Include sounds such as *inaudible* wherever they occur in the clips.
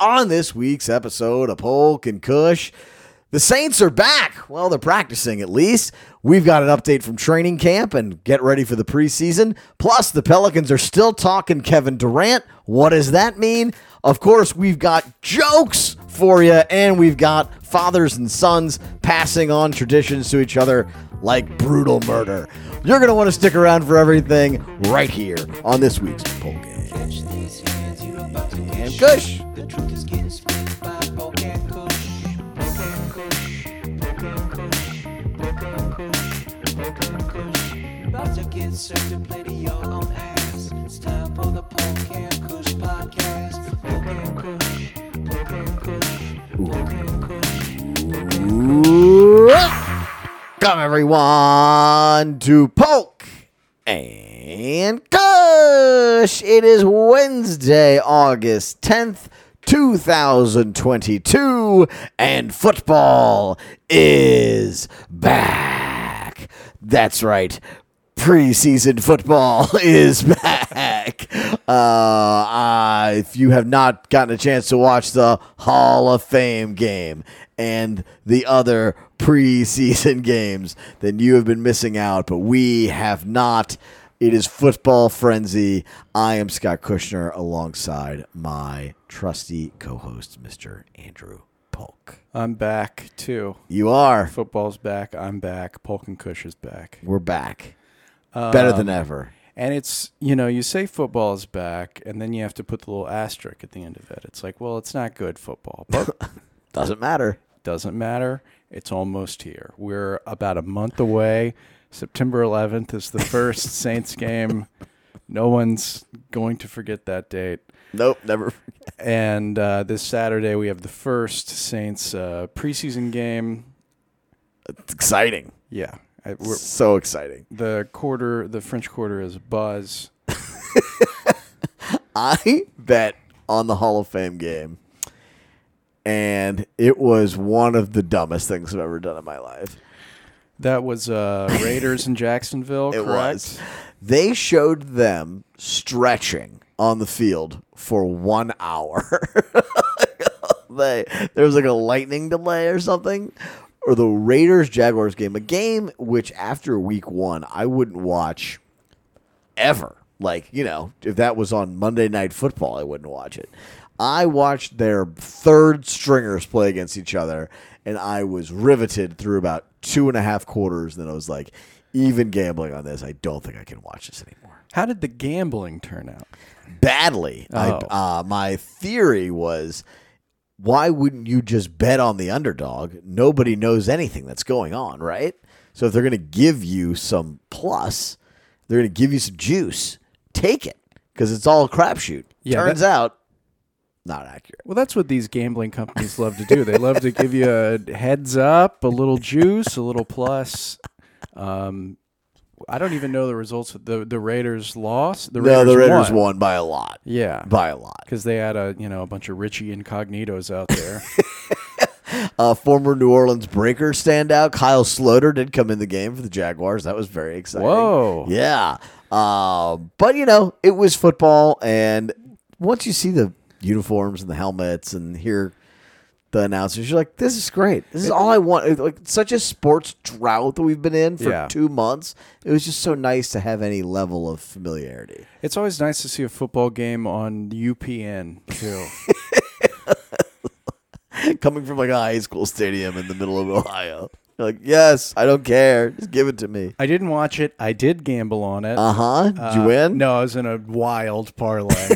on this week's episode of Polk and Kush. The Saints are back. Well, they're practicing at least. We've got an update from training camp and get ready for the preseason. Plus, the Pelicans are still talking Kevin Durant. What does that mean? Of course, we've got jokes for you, and we've got fathers and sons passing on traditions to each other like brutal murder. You're going to want to stick around for everything right here on this week's Polk and Kush. The truth is getting split by Polk and Kush. Polk and Kush. Polk and Kush. Polk and Kush. Polk and Kush. About to get served to play to your own ass. It's time for the Polk and Kush podcast. Polk and Kush. Polk and Kush. Polk and Kush. Welcome everyone to Polk and And Kush, It is Wednesday, August 10th, 2022, and football is back. That's right. Preseason football *laughs* is back. Uh, if you have not gotten a chance to watch the Hall of Fame game and the other preseason *laughs* games, then you have been missing out. But we have not. It is football frenzy. I am Scott Kushner alongside my trusty co-host, Mr. Andrew Polk. I'm back too. You are. Football's back. I'm back. Polk and Kush is back. We're back. Better than Um, ever. And it's, you know, you say football is back, and then you have to put the little asterisk at the end of it. It's like, well, it's not good football, but *laughs* Doesn't matter. doesn't matter. It's almost here. We're about a month away. September 11th is the first *laughs* Saints game. No one's going to forget that date. Nope, never. And uh, this Saturday, we have the first Saints uh, preseason game. It's exciting. Yeah. I, we're, so exciting. the quarter, the French quarter is buzz. *laughs* I bet on the Hall of Fame game, and it was one of the dumbest things I've ever done in my life. That was uh, *laughs* Raiders in Jacksonville, It correct? was. They showed them stretching on the field for one hour. *laughs* they there was like a lightning delay or something. Or the Raiders Jaguars game, a game which after week one I wouldn't watch ever. Like, you know, if that was on Monday Night Football, I wouldn't watch it. I watched their third stringers play against each other, and I was riveted through about two and a half quarters. And then I was like, even gambling on this, I don't think I can watch this anymore. How did the gambling turn out? Badly. Oh. I, uh, my theory was why wouldn't you just bet on the underdog? Nobody knows anything that's going on, right? So if they're going to give you some plus, they're going to give you some juice. Take it because it's all a crapshoot. Yeah, Turns out, not accurate. Well, that's what these gambling companies love to do. They love to give you a heads up, a little juice, a little plus. Um, I don't even know the results. The the Raiders lost. The no, Raiders the Raiders won. won by a lot. Yeah, By a lot. because they had a you know a bunch of Richie incognitos out there. *laughs* Uh, former New Orleans Breaker standout Kyle Sloter did come in the game for the Jaguars. That was very exciting. Whoa. Yeah. Uh, but, you know, it was football. And once you see the uniforms and the helmets and hear the announcers, you're like, this is great. This is all I want. Like, such a sports drought that we've been in for Yeah. two months. It was just so nice to have any level of familiarity. it's always nice to see a football game on UPN too. *laughs* Coming from like a high school stadium in the middle of Ohio. You're like, yes, I don't care. Just give it to me. I didn't watch it. I did gamble on it. Uh huh. Did you Uh, win? No, I was in a wild parlay. *laughs*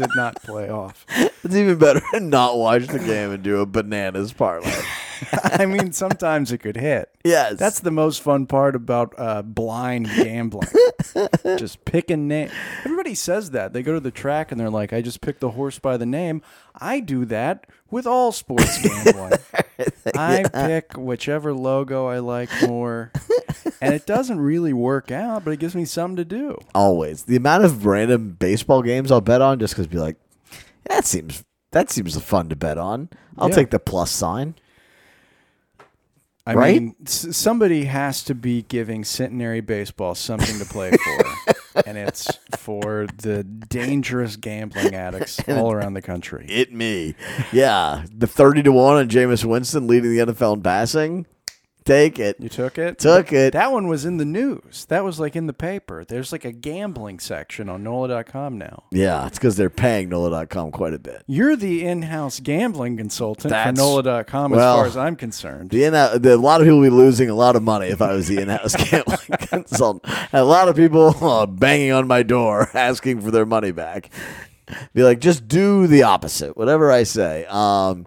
it did not play off. *laughs* It's even better to not watch the game and do a bananas parlay. *laughs* I mean, sometimes it could hit. Yes. That's the most fun part about uh, blind gambling. *laughs* just pick picking name. Everybody says that. They go to the track and they're like, I just picked the horse by the name. I do that with all sports gambling. *laughs* I pick whichever logo I like more. And it doesn't really work out, but it gives me something to do. always the amount of random baseball games I'll bet on just because be like, that seems that seems fun to bet on. I'll Yeah. take the plus sign. I Right? mean, s- somebody has to be giving centenary baseball something to play for. And it's for the dangerous gambling addicts *laughs* all around the country. It me. Yeah. The 30 to 1 on Jameis Winston leading the NFL in passing. Take it. You took it? Took it. That one was in the news. That was like in the paper. There's like a gambling section on NOLA.com now. Yeah, it's because they're paying NOLA.com quite a bit. You're the in-house gambling consultant That's- for NOLA.com as well, far as I'm concerned. The in the, a lot of people would be losing a lot of money if I was the in-house *laughs* gambling *laughs* consultant. And a lot of people uh, banging on my door *laughs* asking for their money back. Be like, just do the opposite. Whatever I say. Um,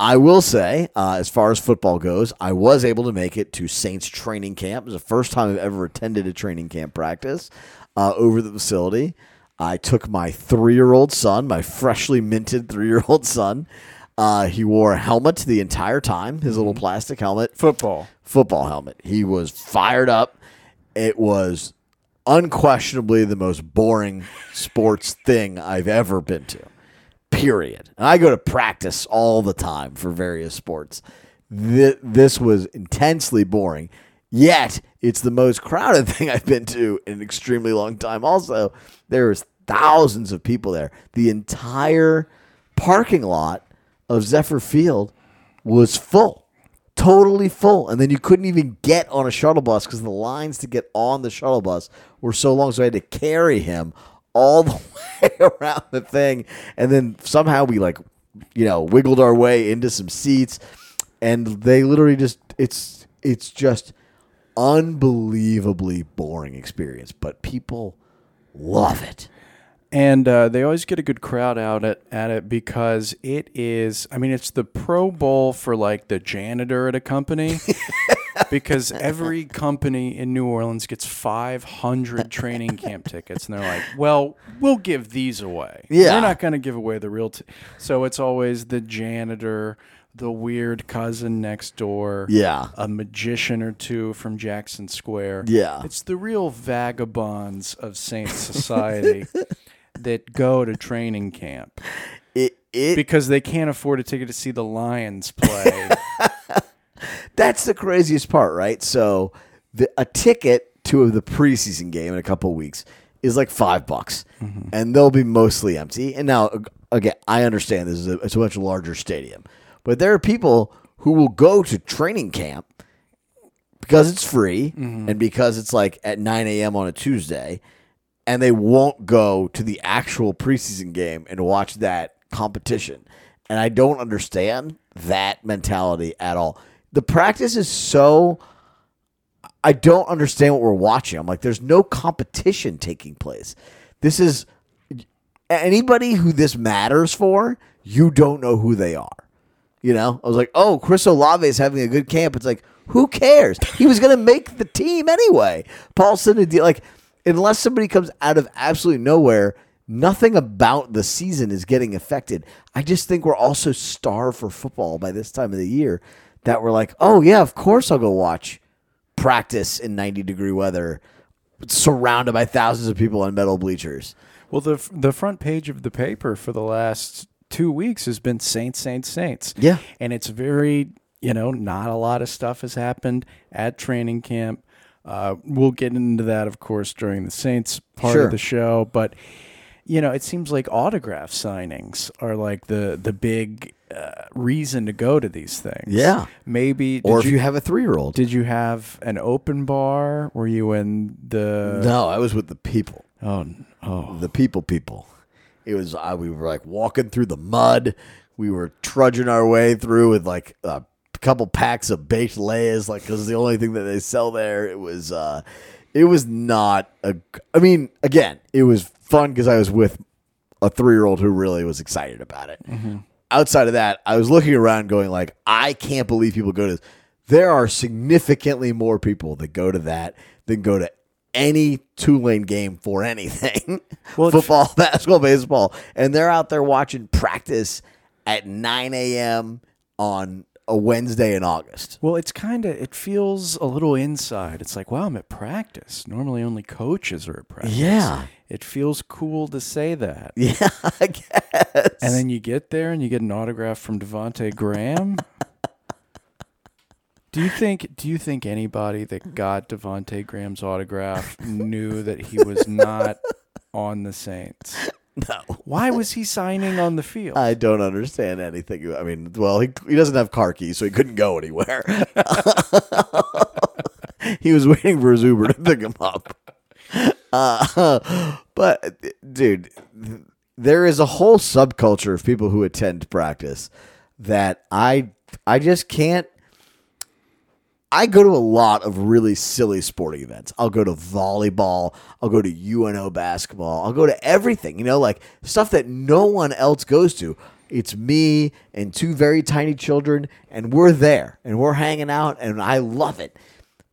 I will say, uh, as far as football goes, I was able to make it to Saints training camp. It was the first time I've ever attended a training camp practice uh, over the facility. I took my three year old son, my freshly minted three year old son. Uh, he wore a helmet the entire time, his little plastic helmet Football. football helmet. He was fired up. It was unquestionably the most boring sports thing I've ever been to. Period. And I go to practice all the time for various sports. Th- this was intensely boring. Yet it's the most crowded *laughs* thing I've been to in an extremely long time. Also, there was thousands of people there. The entire parking lot of Zephyr Field was full totally full and then you couldn't even get on a shuttle bus because the lines to get on the shuttle bus were so long so i had to carry him all *laughs* the way around the thing. And then somehow we like you know wiggled our way into some seats. And they literally just it's it's just unbelievably boring experience but people love it And uh, they always get a good crowd out at, at it because it is, I mean, it's the Pro Bowl for like the janitor at a company. *laughs* because every company in New Orleans gets 500 training camp tickets. And they're like, well, we'll give these away. Yeah. They're not going to give away the real. T-. So it's always the janitor, the weird cousin next door. Yeah. A magician or two from Jackson Square. Yeah. It's the real vagabonds of Saint Society *laughs* that go to training camp it it because they can't afford a ticket to see the Lions play. *laughs* That's the craziest part, right? So the, a ticket to the preseason game in a couple weeks is like five bucks, mm-hmm. and they'll be mostly empty. And now, again, I understand this is a, it's a much larger stadium, but there are people who will go to training camp because it's free mm-hmm. and because it's like at 9 a.m. on a Tuesday, and they won't go to the actual preseason game and watch that competition. And I don't understand that mentality at all. The practice is so. I don't understand what we're watching. I'm like, there's no competition taking place. This is anybody who this matters for, you don't know who they are. You know, I was like, oh, Chris Olave is having a good camp. It's like, who cares? He was going to make the team anyway. Paul Sidney, like, unless somebody comes out of absolutely nowhere, nothing about the season is getting affected. I just think we're also starved for football by this time of the year that we're like, oh, yeah, of course I'll go watch practice in 90 degree weather surrounded by thousands of people on metal bleachers. well, the the front page of the paper for the last two weeks has been Saints, Saints, Saints. Yeah. and it's very you know not a lot of stuff has happened at training camp. Uh, we'll get into that, of course, during the Saints part Sure. of the show, but. You know, it seems like autograph signings are like the the big uh, reason to go to these things. Yeah. maybe. Or if you have a three year old. Did you have an open bar? Were you in the? No, I was with the people. Oh, oh. the people people it was uh, we were like walking through the mud we were trudging our way through with like a couple packs of baked layers like because the only thing that they sell there it was uh it was not a i mean again it was fun because i was with a three-year-old who really was excited about it outside of that i was looking around going like i can't believe people go to this there are significantly more people that go to that than go to any Tulane game for anything. *laughs* Well, Football, *laughs* basketball, baseball. And they're out there watching practice at 9 a.m. on a Wednesday in August. Well, it's kind of it feels a little inside. It's like, wow, I'm at practice. Normally, only coaches are at practice. Yeah. It feels cool to say that. *laughs* Yeah, I guess. And then you get there and you get an autograph from Devonte Graham. Do you think? Do you think anybody that got Devonte Graham's autograph knew that he was not *laughs* on the Saints? *laughs* No. Why was he signing on the field? I don't understand anything. I mean, well, he, he doesn't have car keys, so he couldn't go anywhere. *laughs* he was waiting for his Uber to pick him up. Uh, *laughs* but, dude, there is a whole subculture of people who attend practice that I I just can't. I go to a lot of really silly sporting events. I'll go to volleyball. I'll go to UNO basketball. I'll go to everything, you know, like stuff that no one else goes to. It's me and two very tiny children, and we're there and we're hanging out, and I love it.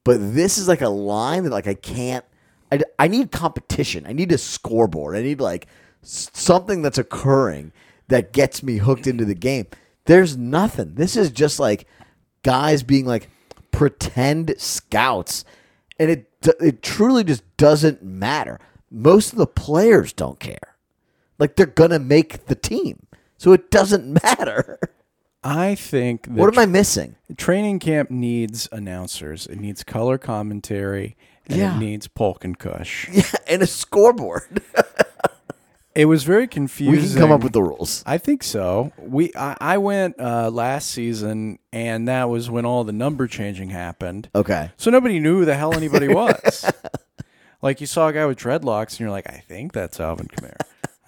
But this is like a line that like I can't. I, I need competition. I need a scoreboard. I need like something that's occurring that gets me hooked into the game. There's nothing. This is just like guys being like pretend scouts, and it it truly just doesn't matter. Most of the players don't care. Like they're gonna make the team, so it doesn't *laughs* matter. I think that What am I missing? training camp needs announcers. It needs color commentary. And Yeah. it needs Polk and Kush. *laughs* Yeah, and a scoreboard. *laughs* It was very confusing. we can come up with the rules. I think so. We I, I went uh, last season, and that was when all the number changing happened. Okay. So nobody knew who the hell anybody *laughs* was. like you saw a guy with dreadlocks, and you're like, I think that's Alvin Kamara.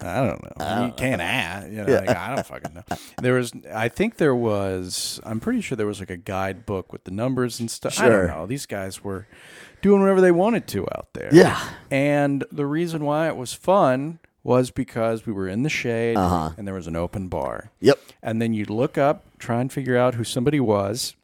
I don't know. you can't ask. You know, like, I don't fucking know. There was, I think there was. I'm pretty sure there was like a guidebook with the numbers and stuff. I Sure. don't know. These guys were doing whatever they wanted to out there. Yeah. And the reason why it was fun was because we were in the shade Uh-huh. and there was an open bar. Yep. And then you'd look up, try and figure out who somebody was.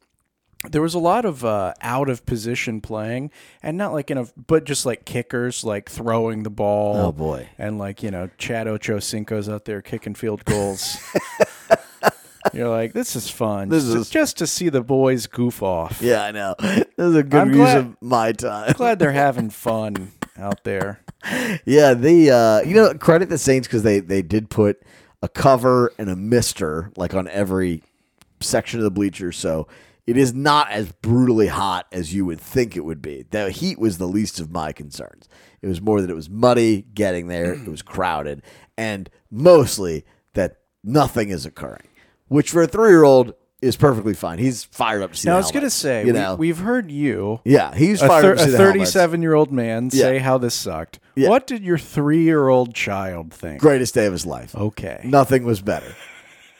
There was a lot of uh, out of position playing, and not like in a, but just like kickers, like throwing the ball. Oh, boy. And like you know, Chad Ochocinco's out there kicking field goals. *laughs* You're like, this is fun. This just, is- just to see the boys goof off. Yeah, I know. *laughs* This is a good I'm use glad- of my time. Glad they're *laughs* having fun out there. Yeah, the uh, you know credit the Saints because they they did put a cover and a mister like on every section of the bleachers, so it is not as brutally hot as you would think it would be. The heat was the least of my concerns. It was more that it was muddy getting there, it was crowded, and mostly that nothing is occurring, which for a three year old is perfectly fine. He's fired up to see. Now, I was going to say, you we, know, we've heard you, yeah, he's a, fired thir- up to see a 37 year old man, say how this sucked. Yeah. What did your three year old child think? Greatest day of his life. Okay. Nothing was better.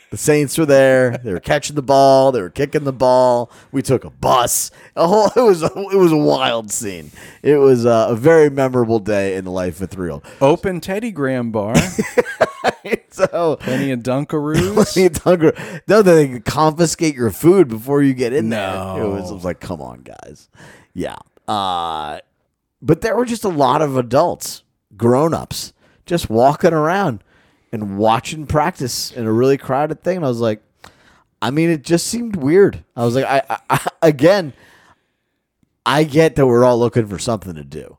The Saints were there. They were catching the ball. They were kicking the ball. We took a bus. A whole. It was. A, it was a wild scene. It was uh, a very memorable day in the life of a three-year-old. Open Teddy Graham bar, *laughs* So. plenty of Dunkaroos. it's hungry. No, they confiscate your food before you get in there. It was, it was like, come on, guys. Yeah. Uh, but there were just a lot of adults, grown-ups, just walking around and watching practice in a really crowded thing. And I was like, I mean, it just seemed weird. I was like, I, I, I again, I get that we're all looking for something to do.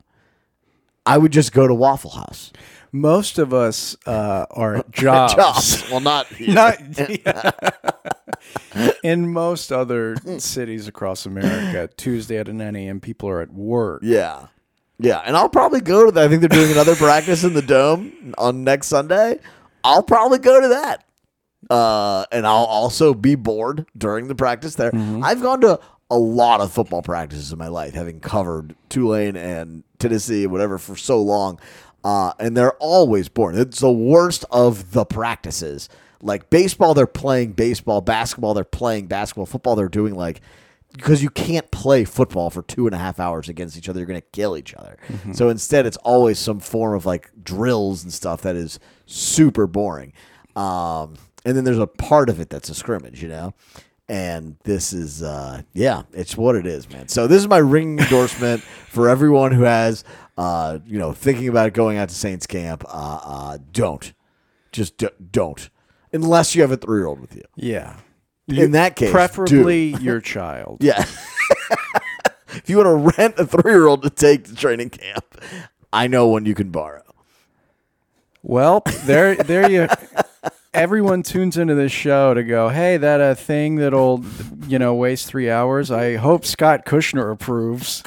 I would just go to Waffle House. Most of us uh, are *laughs* jobs. Jobs. Well, not *laughs* here. Not *laughs* in most other cities across America. Tuesday at 9 a.m. People are at work. Yeah. Yeah. And I'll probably go to that. I think they're doing another practice in the dome on next Sunday. I'll probably go to that. Uh, and I'll also be bored during the practice there. I've gone to a lot of football practices in my life, having covered Tulane and Tennessee, whatever, for so long. Uh, and they're always boring. It's the worst of the practices. Like baseball, they're playing baseball. Basketball, they're playing basketball. Football, they're doing like because you can't play football for two and a half hours against each other. You're going to kill each other. So instead, it's always some form of like drills and stuff that is super boring. Um, and then there's a part of it that's a scrimmage, you know? And this is, uh, yeah, it's what it is, man. So this is my ringing *laughs* endorsement for everyone who has, uh, you know, thinking about going out to Saints camp. Uh, uh, don't. Just d- don't. Unless you have a three year old with you. Yeah. In that case, do. Preferably *laughs* your child. Yeah. *laughs* if you want to rent a three year old to take to training camp, I know one you can borrow. Well, there, there you. Everyone tunes into this show to go, hey, that uh, thing that'll, you know, waste three hours. I hope Scott Kushner approves.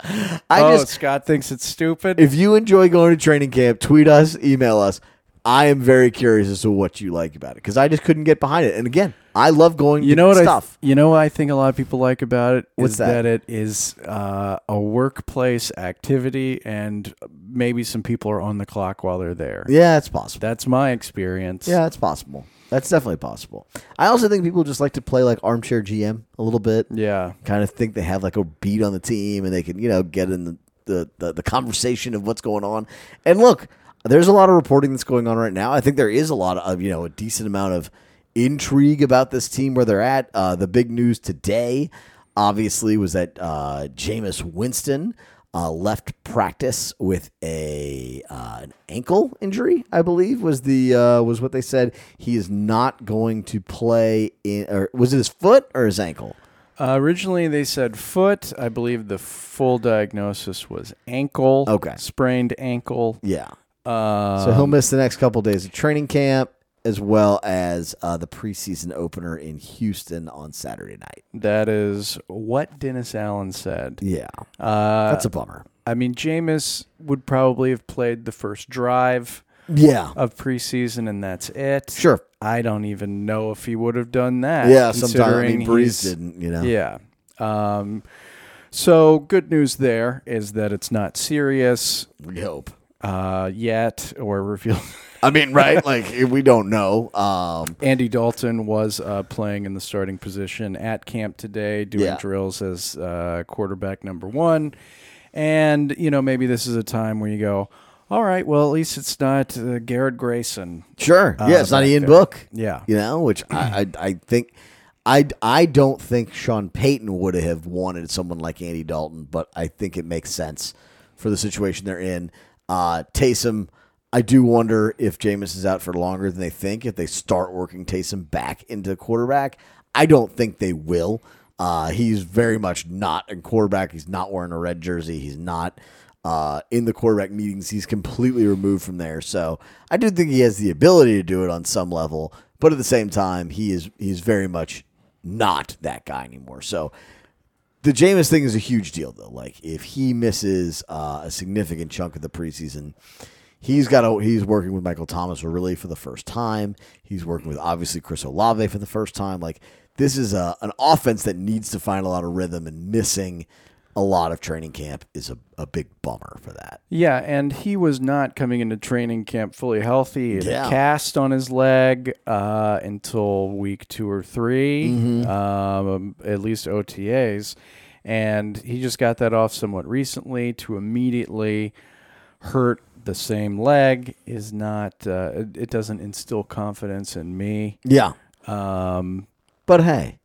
I oh, just Scott thinks it's stupid. if you enjoy going to training camp, tweet us, email us. I am very curious as to what you like about it because I just couldn't get behind it. And again, I love going. you know what stuff. I you know what I think a lot of people like about it What's is that? it is uh, a workplace activity and maybe some people are on the clock while they're there. yeah, it's possible. That's my experience. Yeah, it's possible. That's definitely possible. I also think people just like to play like armchair GM a little bit. Yeah. Kind of think they have like a beat on the team and they can, you know, get in the, the, the, the conversation of what's going on. And look, there's a lot of reporting that's going on right now. I think there is a lot of, you know, a decent amount of intrigue about this team where they're at. Uh, the big news today, obviously, was that uh, Jameis Winston uh, left practice with a uh, an ankle injury. I believe was the uh, was what they said. He is not going to play in. Or was it his foot or his ankle? Uh, originally, they said foot. I believe the full diagnosis was ankle. Okay. Sprained ankle. Yeah. Uh, So he'll miss the next couple days of training camp as well as uh, the preseason opener in Houston on Saturday night. that is what Dennis Allen said. Yeah, Uh, that's a bummer. I mean, Jameis would probably have played the first drive Yeah, of preseason, and that's it. sure. I don't even know if he would have done that. Yeah, sometimes I considering mean, Brees didn't. You know. Yeah. Um, so good news there is that it's not serious we hope. Uh, yet or revealed. *laughs* I mean, right? *laughs* like we don't know. Um, Andy Dalton was uh, playing in the starting position at camp today, doing Yeah. drills as uh, quarterback number one. And, you know, maybe this is a time where you go, all right, well, at least it's not uh, Garrett Grayson. sure. yeah, it's not Ian there. Book. Yeah. You know, which I, I *clears throat* I think. I, I don't think Sean Payton would have wanted someone like Andy Dalton, but I think it makes sense for the situation they're in. Uh, Taysom, I do wonder if Jameis is out for longer than they think. If they start working Taysom back into quarterback, I don't think they will. Uh, he's very much not a quarterback. He's not wearing a red jersey. He's not uh, in the quarterback meetings. He's completely removed from there. So I do think he has the ability to do it on some level, but at the same time, he is he's very much not that guy anymore. So the Jameis thing is a huge deal, though. Like if he misses uh, a significant chunk of the preseason, he's got a, he's working with Michael Thomas really for the first time. He's working with obviously Chris Olave for the first time. Like this is a, an offense that needs to find a lot of rhythm, and missing a lot of training camp is a, a big bummer for that. Yeah, and he was not coming into training camp fully healthy. He had Yeah. a cast on his leg uh, until week two or 3 Mm-hmm. um, at least OTAs. And he just got that off somewhat recently to immediately hurt the same leg is not, uh, it, it doesn't instill confidence in me. Yeah, Um, But hey,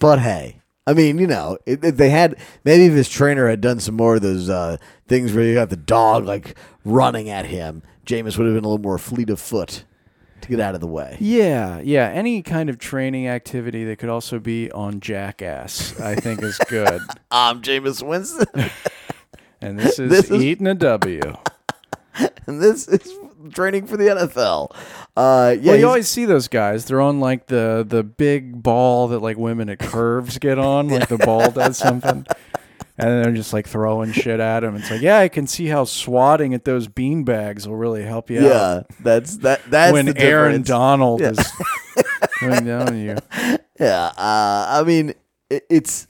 but hey, I mean, you know, if they had maybe if his trainer had done some more of those uh, things where you got the dog like running at him, Jameis would have been a little more fleet of foot to get out of the way. yeah, yeah. Any kind of training activity that could also be on Jackass, I think is good. *laughs* I'm Jameis Winston, And this *laughs* is This is- eating a W. *laughs* and this is training for the NFL. Uh, yeah, well, you always see those guys. They're on like the the big ball that like women at curves get on. Like the ball *laughs* does something, and they're just like throwing shit at him. It's like, yeah, I can see how swatting at those bean bags will really help you out. yeah, that's that. That's when Aaron. Donald is *laughs* coming down on you. Yeah, uh, I mean, it, it's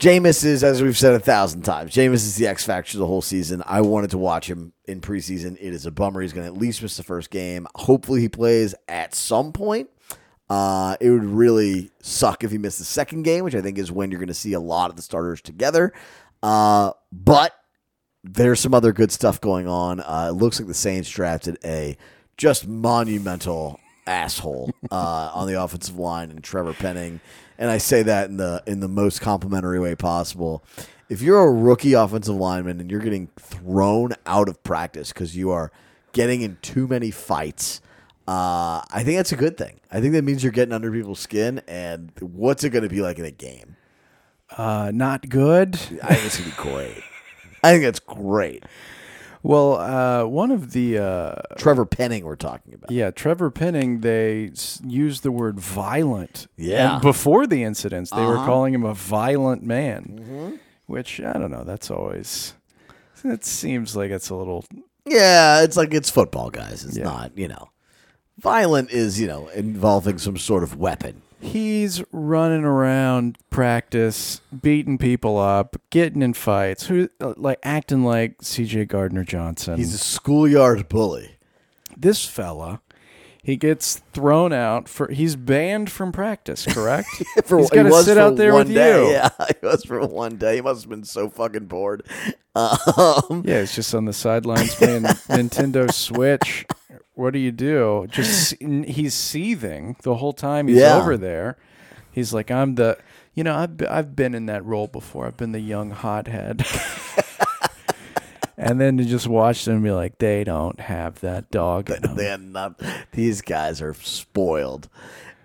Jameis is, as we've said a thousand times, Jameis is the X factor the whole season. I wanted to watch him in preseason. It is a bummer. He's going to at least miss the first game. Hopefully, he plays at some point. Uh, it would really suck if he missed the second game, which I think is when you're going to see a lot of the starters together. Uh, but there's some other good stuff going on. Uh, it looks like the Saints drafted a just monumental asshole uh, on the offensive line and Trevor Penning, and I say that in the in the most complimentary way possible. If you're a rookie offensive lineman and you're getting thrown out of practice because you are getting in too many fights, uh, I think that's a good thing. I think that means you're getting under people's skin. And what's it going to be like in a game? Uh, not good. I think it's going to be great. I think that's great. Well, uh, one of the uh, Trevor Penning, we're talking about. yeah, Trevor Penning, they s- used the word violent. Yeah. And before the incidents, they were Uh-huh. calling him a violent man, Mm-hmm. which I don't know. That's always. It seems like it's a little. Yeah, it's like it's football, guys. It's not, you know. Violent is, you know, involving some sort of weapon. He's running around practice, beating people up, getting in fights, who uh, like acting like C.J. Gardner Johnson. He's a schoolyard bully. this fella. He gets thrown out for. He's banned from practice. Correct. *laughs* For, he's he got to was sit out there one with day. you. Yeah, *laughs* he was for one day. He must have been so fucking bored. Um, Yeah, it's just on the sidelines playing *laughs* Nintendo Switch. What do you do? Just he's seething the whole time he's Yeah. over there. He's like, I'm the, you know, I've I've been in that role before. I've been the young hothead. And then to just watch them be like, they don't have that dog *laughs* they had not, these guys are spoiled.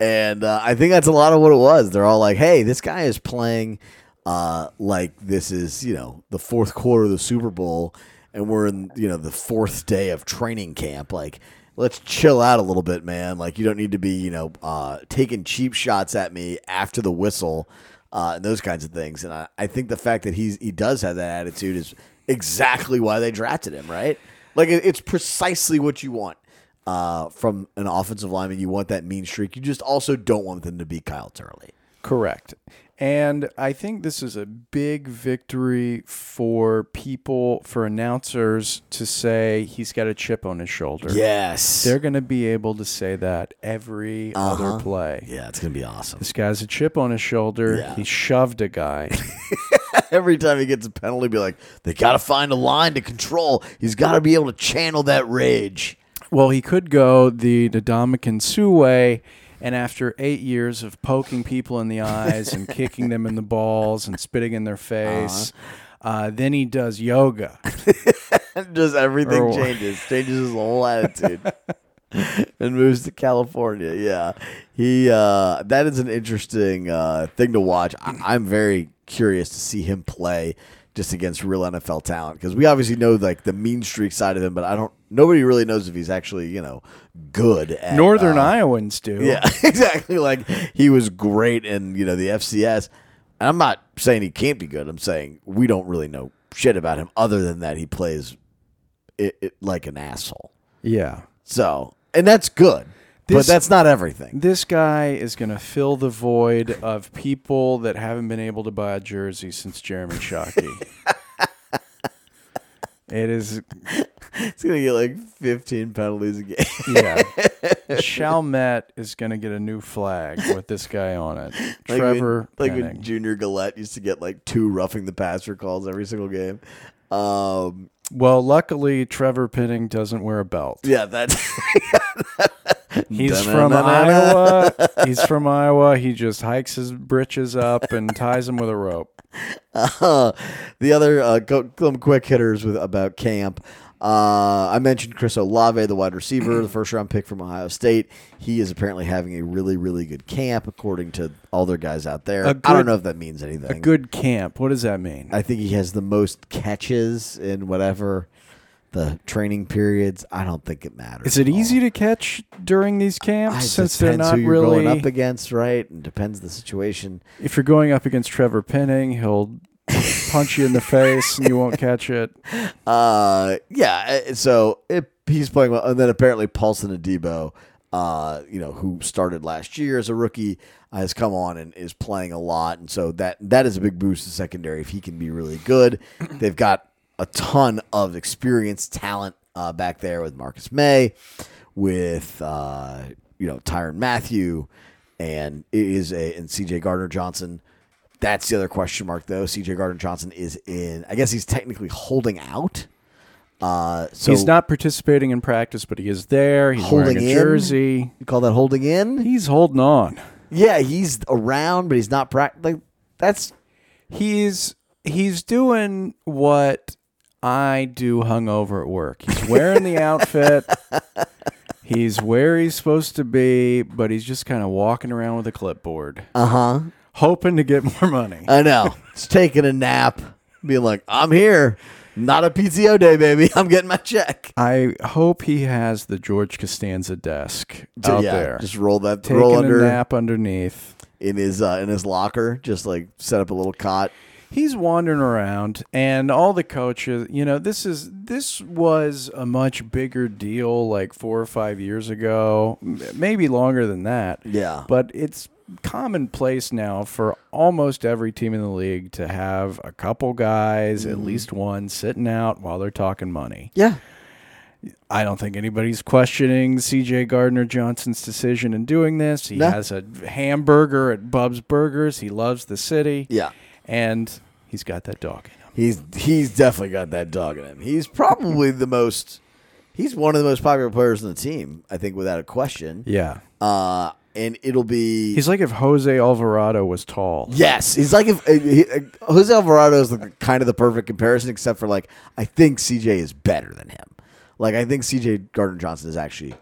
And uh, I think that's a lot of what it was. They're all like, hey, this guy is playing uh, like this is, you know, the fourth quarter of the Super Bowl, and we're in, you know, the fourth day of training camp. Like, let's chill out a little bit, man. Like, you don't need to be, you know, uh, taking cheap shots at me after the whistle. Uh, and those kinds of things, and I, I think the fact that he's he does have that attitude is exactly why they drafted him, right? Like it's precisely what you want uh, from an offensive lineman. You want that mean streak. You just also don't want them to be Kyle Turley. Correct. And I think this is a big victory for people, for announcers to say he's got a chip on his shoulder. Yes. They're going to be able to say that every other play. yeah, it's gonna be awesome. This guy's a chip on his shoulder. Yeah. He shoved a guy. *laughs* *laughs* Every time he gets a penalty, be like, they got to find a line to control. He's got to be able to channel that rage. well, he could go the Ndamukong Suh way. And after eight years of poking people in the eyes and kicking them in the balls and spitting in their face, uh then he does yoga. *laughs* just everything Or- changes, changes his whole attitude, *laughs* and moves to California. Yeah, he. Uh, that is an interesting uh, thing to watch. I, I'm very curious to see him play just against real NFL talent because we obviously know like the mean streak side of him, but I don't. Nobody really knows if he's actually you know good. At, Northern uh, Iowans do. Yeah, *laughs* exactly. Like he was great in you know the FCS. And I'm not saying he can't be good. I'm saying we don't really know shit about him other than that he plays it, it like an asshole. Yeah. So, and that's good, but that's not everything. This guy is going to fill the void of people that haven't been able to buy a jersey since Jeremy Shockey. *laughs* it is, He's gonna get like 15 penalties a game. yeah. *laughs* Chalmette is going to get a new flag with this guy on it. like Trevor when, like when Junior Galette used to get like two roughing the passer calls every single game. Um, Well, luckily, Trevor Penning doesn't wear a belt. yeah, that's *laughs* He's from Iowa. He's from Iowa. He just hikes his britches up and ties them with a rope. Uh, the other uh, go, some quick hitters with about camp. Uh, I mentioned Chris Olave, the wide receiver, the first round pick from Ohio State. He is apparently having a really, really good camp, according to all their guys out there. A I good- don't know if that means anything. A good camp. What does that mean? I think he has the most catches in whatever the training periods. I don't think it matters. Is it easy to catch during these camps it since they're not who you're really? going up against, right? And depends the situation. if you're going up against Trevor Penning, he'll punch you in the *laughs* face and you won't catch it. Uh, yeah. uh, So it, he's playing well, and then apparently Paulson Adebo, uh, you know, who started last year as a rookie, uh, has come on and is playing a lot, and so that that is a big boost to secondary if he can be really good. They've got a ton of experience, talent uh, back there with Marcus Maye, with uh, you know Tyrann Mathieu, and it is a and C.J. Gardner Johnson. That's the other question mark, though. C.J. Gardner Johnson is in. I guess he's technically holding out. Uh, so He's not participating in practice, but he is there. He's wearing Holding a in? jersey. You call that holding in? He's holding on. Yeah, he's around, but he's not practicing. Like that's He's he's doing what I do hungover at work. He's wearing the outfit. *laughs* He's where he's supposed to be, but he's just kind of walking around with a clipboard, uh huh. hoping to get more money. I know. He's taking a nap, being like, "I'm here." Not a PTO day, baby. I'm getting my check. I hope he has the George Costanza desk out yeah, there. just roll that taking roll a under nap underneath. in his uh, in his locker. Just like set up a little cot. He's wandering around, and all the coaches. You know, this is this was a much bigger deal like four or five years ago, maybe longer than that. Yeah. but it's commonplace now for almost every team in the league to have a couple guys, Mm-hmm. at least one, sitting out while they're talking money. Yeah. I don't think anybody's questioning CJ Gardner Johnson's decision in doing this. He No. has a hamburger at Bub's Burgers. He loves the city. Yeah. And he's got that dog in him. He's he's definitely got that dog in him. He's probably the most. He's one of the most popular players in the team. I think without a question. Yeah. Uh, and it'll be. He's like if Jose Alvarado was tall. Yes, he's like if uh, he, uh, Jose Alvarado is the, kind of the perfect comparison, except for like I think CJ is better than him. Like I think CJ Gardner Johnson is actually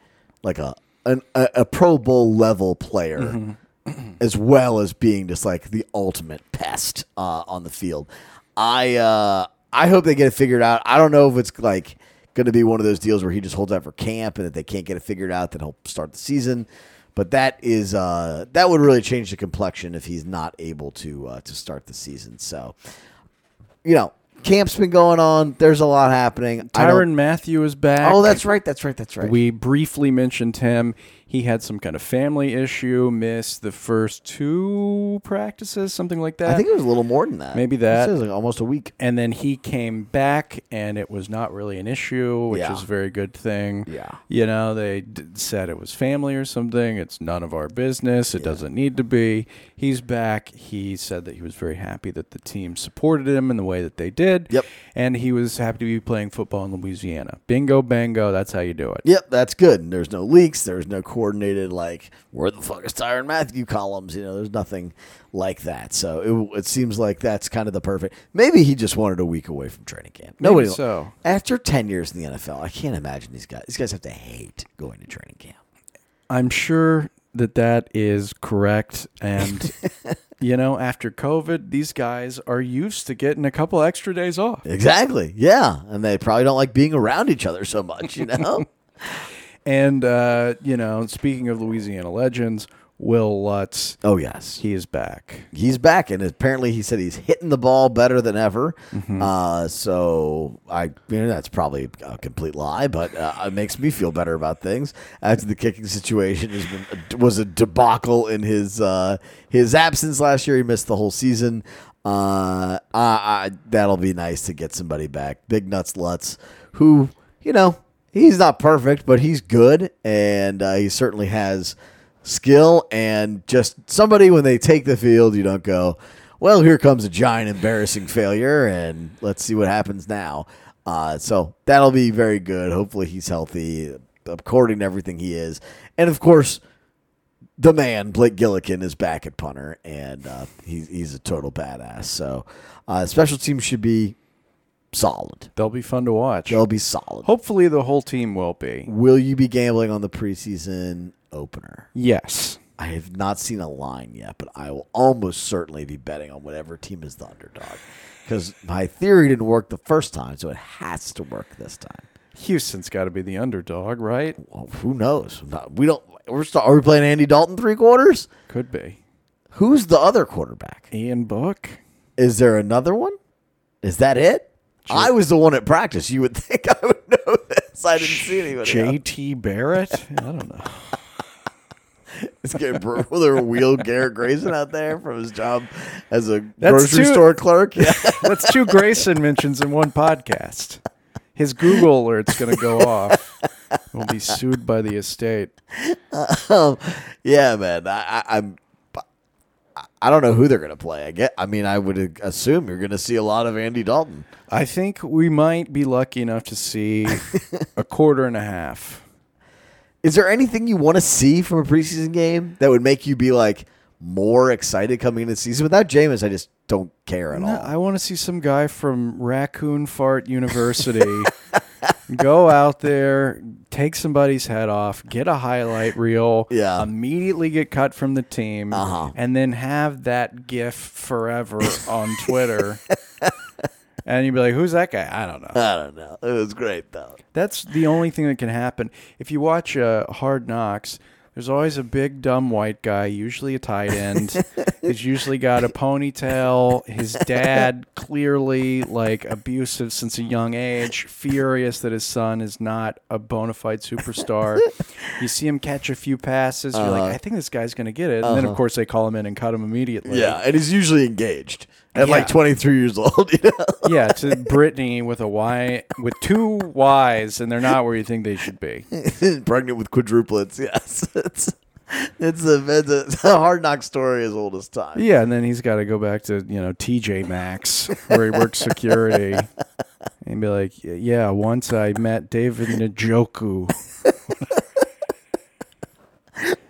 like a an, a, a Pro Bowl level player, *clears throat* as well as being just like the ultimate pest uh, on the field. I uh, I hope they get it figured out. I don't know if it's like going to be one of those deals where he just holds out for camp, and if they can't get it figured out, then he'll start the season. But that is uh, that would really change the complexion if he's not able to uh, to start the season. So, you know, camp's been going on. There's a lot happening. I don't- Tyrann Mathieu is back. Oh, that's right. That's right. That's right. We briefly mentioned him. He had some kind of family issue, missed the first two practices, something like that. I think it was a little more than that. Maybe that. says like almost a week. and then he came back, and it was not really an issue, which Yeah. is a very good thing. Yeah. You know, they d- said it was family or something. It's none of our business. It doesn't need to be. He's back. He said that he was very happy that the team supported him in the way that they did. Yep. And he was happy to be playing football in Louisiana. Bingo, bango. That's how you do it. Yep, that's good. There's no leaks. There's no coordinated like where the fuck is Tyrann Mathieu columns. You know, there's nothing like that. So it, it seems like that's kind of the perfect. Maybe he just wanted a week away from training camp. Maybe Nobody so. After ten years in the NFL, I can't imagine these guys. These guys have to hate going to training camp. I'm sure that that is correct. And, *laughs* you know, after COVID, these guys are used to getting a couple extra days off. Exactly. Yeah, and they probably don't like being around each other so much. You know. *laughs* And, uh, you know, speaking of Louisiana legends, Will Lutz, oh yes. he is back. he's back, and apparently he said he's hitting the ball better than ever. Mm-hmm. Uh, so I, you know, that's probably a complete lie, but uh, it makes me feel better about things. After the kicking situation has been was a debacle in his uh, his absence last year, he missed the whole season. Uh, I, I, that'll be nice to get somebody back. Big nuts Lutz, who you know he's not perfect, but he's good, and uh, he certainly has skill and just somebody when they take the field, you don't go, well, here comes a giant embarrassing failure, and let's see what happens now. Uh, so that'll be very good. Hopefully, he's healthy, according to everything he is, and of course. The man Blake Gillikin is back at punter, and uh, he's he's a total badass. So, uh, special teams should be solid. They'll be fun to watch. They'll be solid. Hopefully, the whole team will be. Will you be gambling on the preseason opener? Yes. I have not seen a line yet, but I will almost certainly be betting on whatever team is the underdog. Because my theory didn't work the first time, so it has to work this time. Houston's got to be the underdog, right? Well, who knows? We don't. We're st- are we playing Andy Dalton three quarters? Could be. Who's the other quarterback? Ian Book. Is there another one? Is that it? I was the one at practice. You would *laughs* think I would know this. I didn't see anybody. JT Barrett? I don't know. It's getting brutal. They're wheel Garrett Grayson out there from his job as a That's grocery too- store clerk. *laughs* Yeah. That's two Grayson mentions in one podcast. His Google alert's going to go off. We'll be sued by the estate. um, *laughs* yeah, man. I, I, I'm. I don't know who they're going to play. I get. I mean, I would assume you're going to see a lot of Andy Dalton. I think we might be lucky enough to see *laughs* a quarter and a half. Is there anything you want to see from a preseason game that would make you be like more excited coming into the season? Without Jameis, I just don't care at No, all. I want to see some guy from Raccoon Fart University *laughs* go out there, take somebody's head off, get a highlight reel, Yeah. immediately get cut from the team, Uh-huh. and then have that GIF forever on Twitter. *laughs* and you'd be like, "Who's that guy?" I don't know. I don't know. It was great though. That's the only thing that can happen. If you watch uh, Hard Knocks, there's always a big dumb white guy, usually a tight end. *laughs* He's usually got a ponytail. His dad clearly like abusive since a young age, furious that his son is not a bona fide superstar. *laughs* you see him catch a few passes, you're Uh-huh. like, I think this guy's gonna get it. And then of course they call him in and cut him immediately. Yeah, and he's usually engaged at like 23 years old. *laughs* You know? yeah, to Brittany with a Y with two Y's and they're not where you think they should be. *laughs* pregnant with quadruplets. Yes, *laughs* it's it's a, it's a, it's a hard knock story as old as time. Yeah, and then he's got to go back to you know TJ Maxx where he works security, and be like, "Yeah, once I met David Njoku."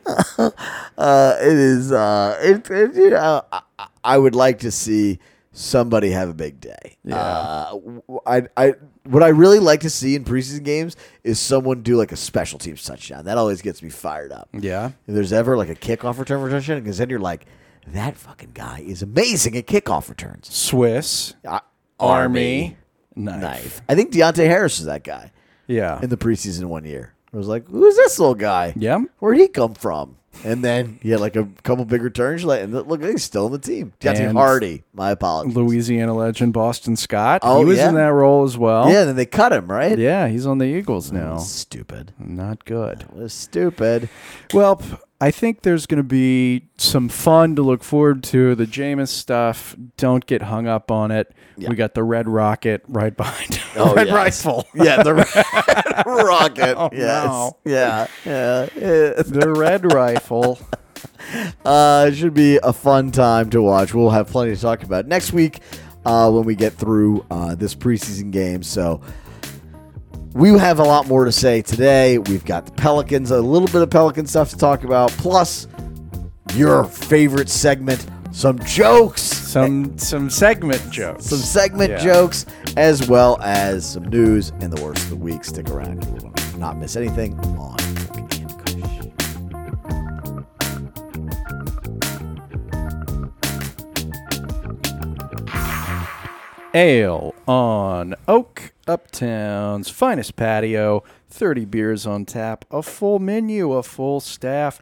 *laughs* Uh, it is. Uh, it, it, you know, I, I- would like to see somebody have a big day. Yeah. Uh, I, I, what I really like to see in preseason games is someone do like a special teams touchdown. That always gets me fired up. Yeah, If there's ever like a kickoff return for touchdown, because then you're like, that fucking guy is amazing at kickoff returns. Swiss Uh, Army knife. knife. I think Deonte Harris is that guy Yeah, in the preseason one year. I was like, who's this little guy? yeah. Where'd he come from? And then he had like a couple big returns. Like, and look, he's still in the team. Deonte And Hardy. My apologies. Louisiana legend Boston Scott. Oh, he was yeah. in that role as well. Yeah, then they cut him, right? yeah, he's on the Eagles now. Stupid. Not good. It was stupid. Well, I think there's going to be some fun to look forward to. The Jameis stuff, don't get hung up on it. Yeah. We got the Red Rocket right behind. *laughs* Oh, Red yes. Rifle. Yeah, the *laughs* Red rocket. Oh, yes. no. Yeah. Yeah. yeah. *laughs* the Red Rifle. Uh, it should be a fun time to watch. We'll have plenty to talk about next week uh, when we get through uh, this preseason game. So we have a lot more to say today. We've got the Pelicans, a little bit of Pelican stuff to talk about, plus your favorite segment, some jokes, Some some segment jokes. some segment Yeah. jokes, as well as some news and the worst of the week. Stick around. You will not miss anything on Ale on Oak Uptown's finest patio. 30 beers on tap, a full menu, a full staff,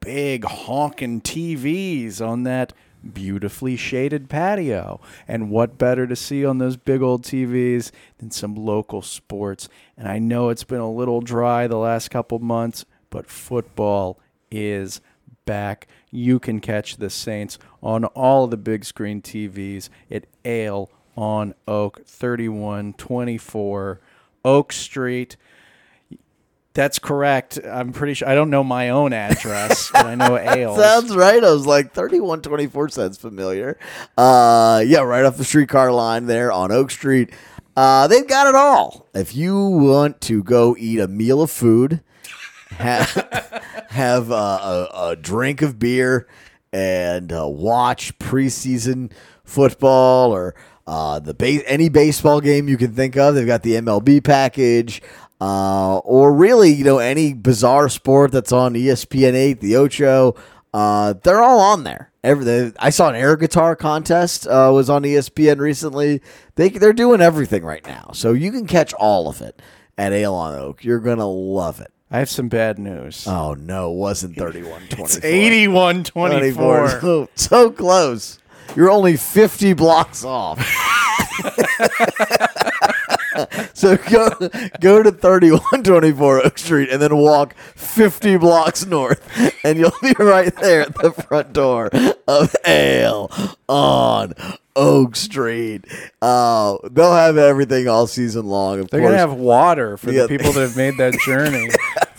big honking TVs on that beautifully shaded patio. And what better to see on those big old TVs than some local sports? And I know it's been a little dry the last couple months, but football is back. You can catch the Saints on all of the big screen TVs at Ale on Oak 3124 Oak Street. That's correct. I'm pretty sure. I don't know my own address, *laughs* but I know Ale. Sounds right. I was like, 3124 sounds familiar. Uh, yeah, right off the streetcar line there on Oak Street. Uh, they've got it all. If you want to go eat a meal of food, *laughs* have, have uh, a, a drink of beer, and uh, watch preseason football or uh, the base, any baseball game you can think of, they've got the MLB package. Uh, or really, you know, any bizarre sport that's on ESPN eight, the Ocho, uh, they're all on there. Everything. I saw an air guitar contest uh, was on ESPN recently. They they're doing everything right now, so you can catch all of it at Ale on Oak. You're gonna love it. I have some bad news. Oh no, it wasn't thirty one twenty. it's 8124. *laughs* So, so close. You're only 50 blocks off. *laughs* so go go to 3124 Oak Street and then walk 50 blocks north and you'll be right there at the front door of Ale on Oak Street. Uh, they'll have everything all season long. Of They're course, to have water for Yeah. the people that have made that *laughs* journey.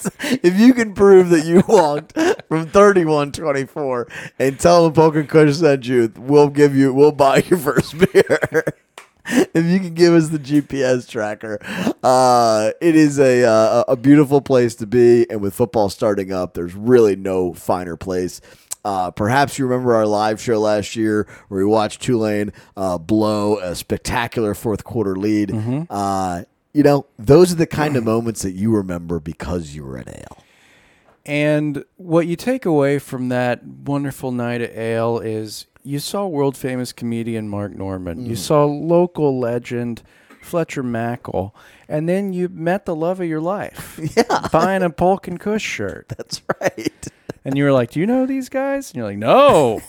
*laughs* if you can prove that you walked from 3124 and tell them Poker Kush sent you, we'll give you, we'll buy your first *laughs* beer. if you can give us the GPS tracker, uh, it is a uh, a beautiful place to be. And with football starting up, there's really no finer place. Uh, perhaps you remember our live show last year where we watched Tulane uh, blow a spectacular fourth quarter lead. Uh, you know, those are the kind of moments that you remember because you were at Ale. And what you take away from that wonderful night at Ale is you saw world famous comedian Mark Norman. Mm. You saw local legend Fletcher Mackel, and then you met the love of your life. *laughs* Yeah. buying a Polk and Kush shirt, That's right. *laughs* and you were like, "Do you know these guys?" And you're like, "No."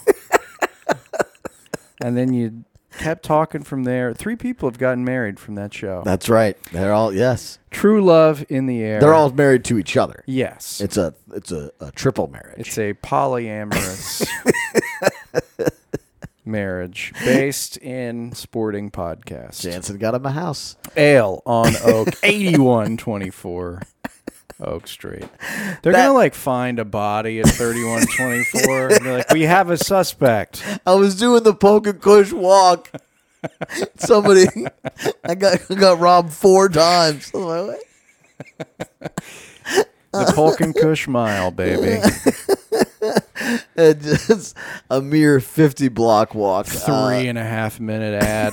*laughs* and then you kept talking from there. Three people have gotten married from that show. That's right. They're all yes. True love in the air. They're all married to each other. yes. It's a it's a, a triple marriage. It's a polyamorous *laughs* marriage based in sporting podcast. Jansen got him a house. Ale on Oak, 8124 Oak Street. They're That- going to like find a body at 3124. and they're like, we have a suspect. *laughs* I was doing the Polk and Kush walk. *laughs* Somebody, I got I got robbed four times. I'm like, "What?" The Polk and Kush mile, baby. *laughs* And just a mere fifty block walk. Uh, Three and a half minute ad.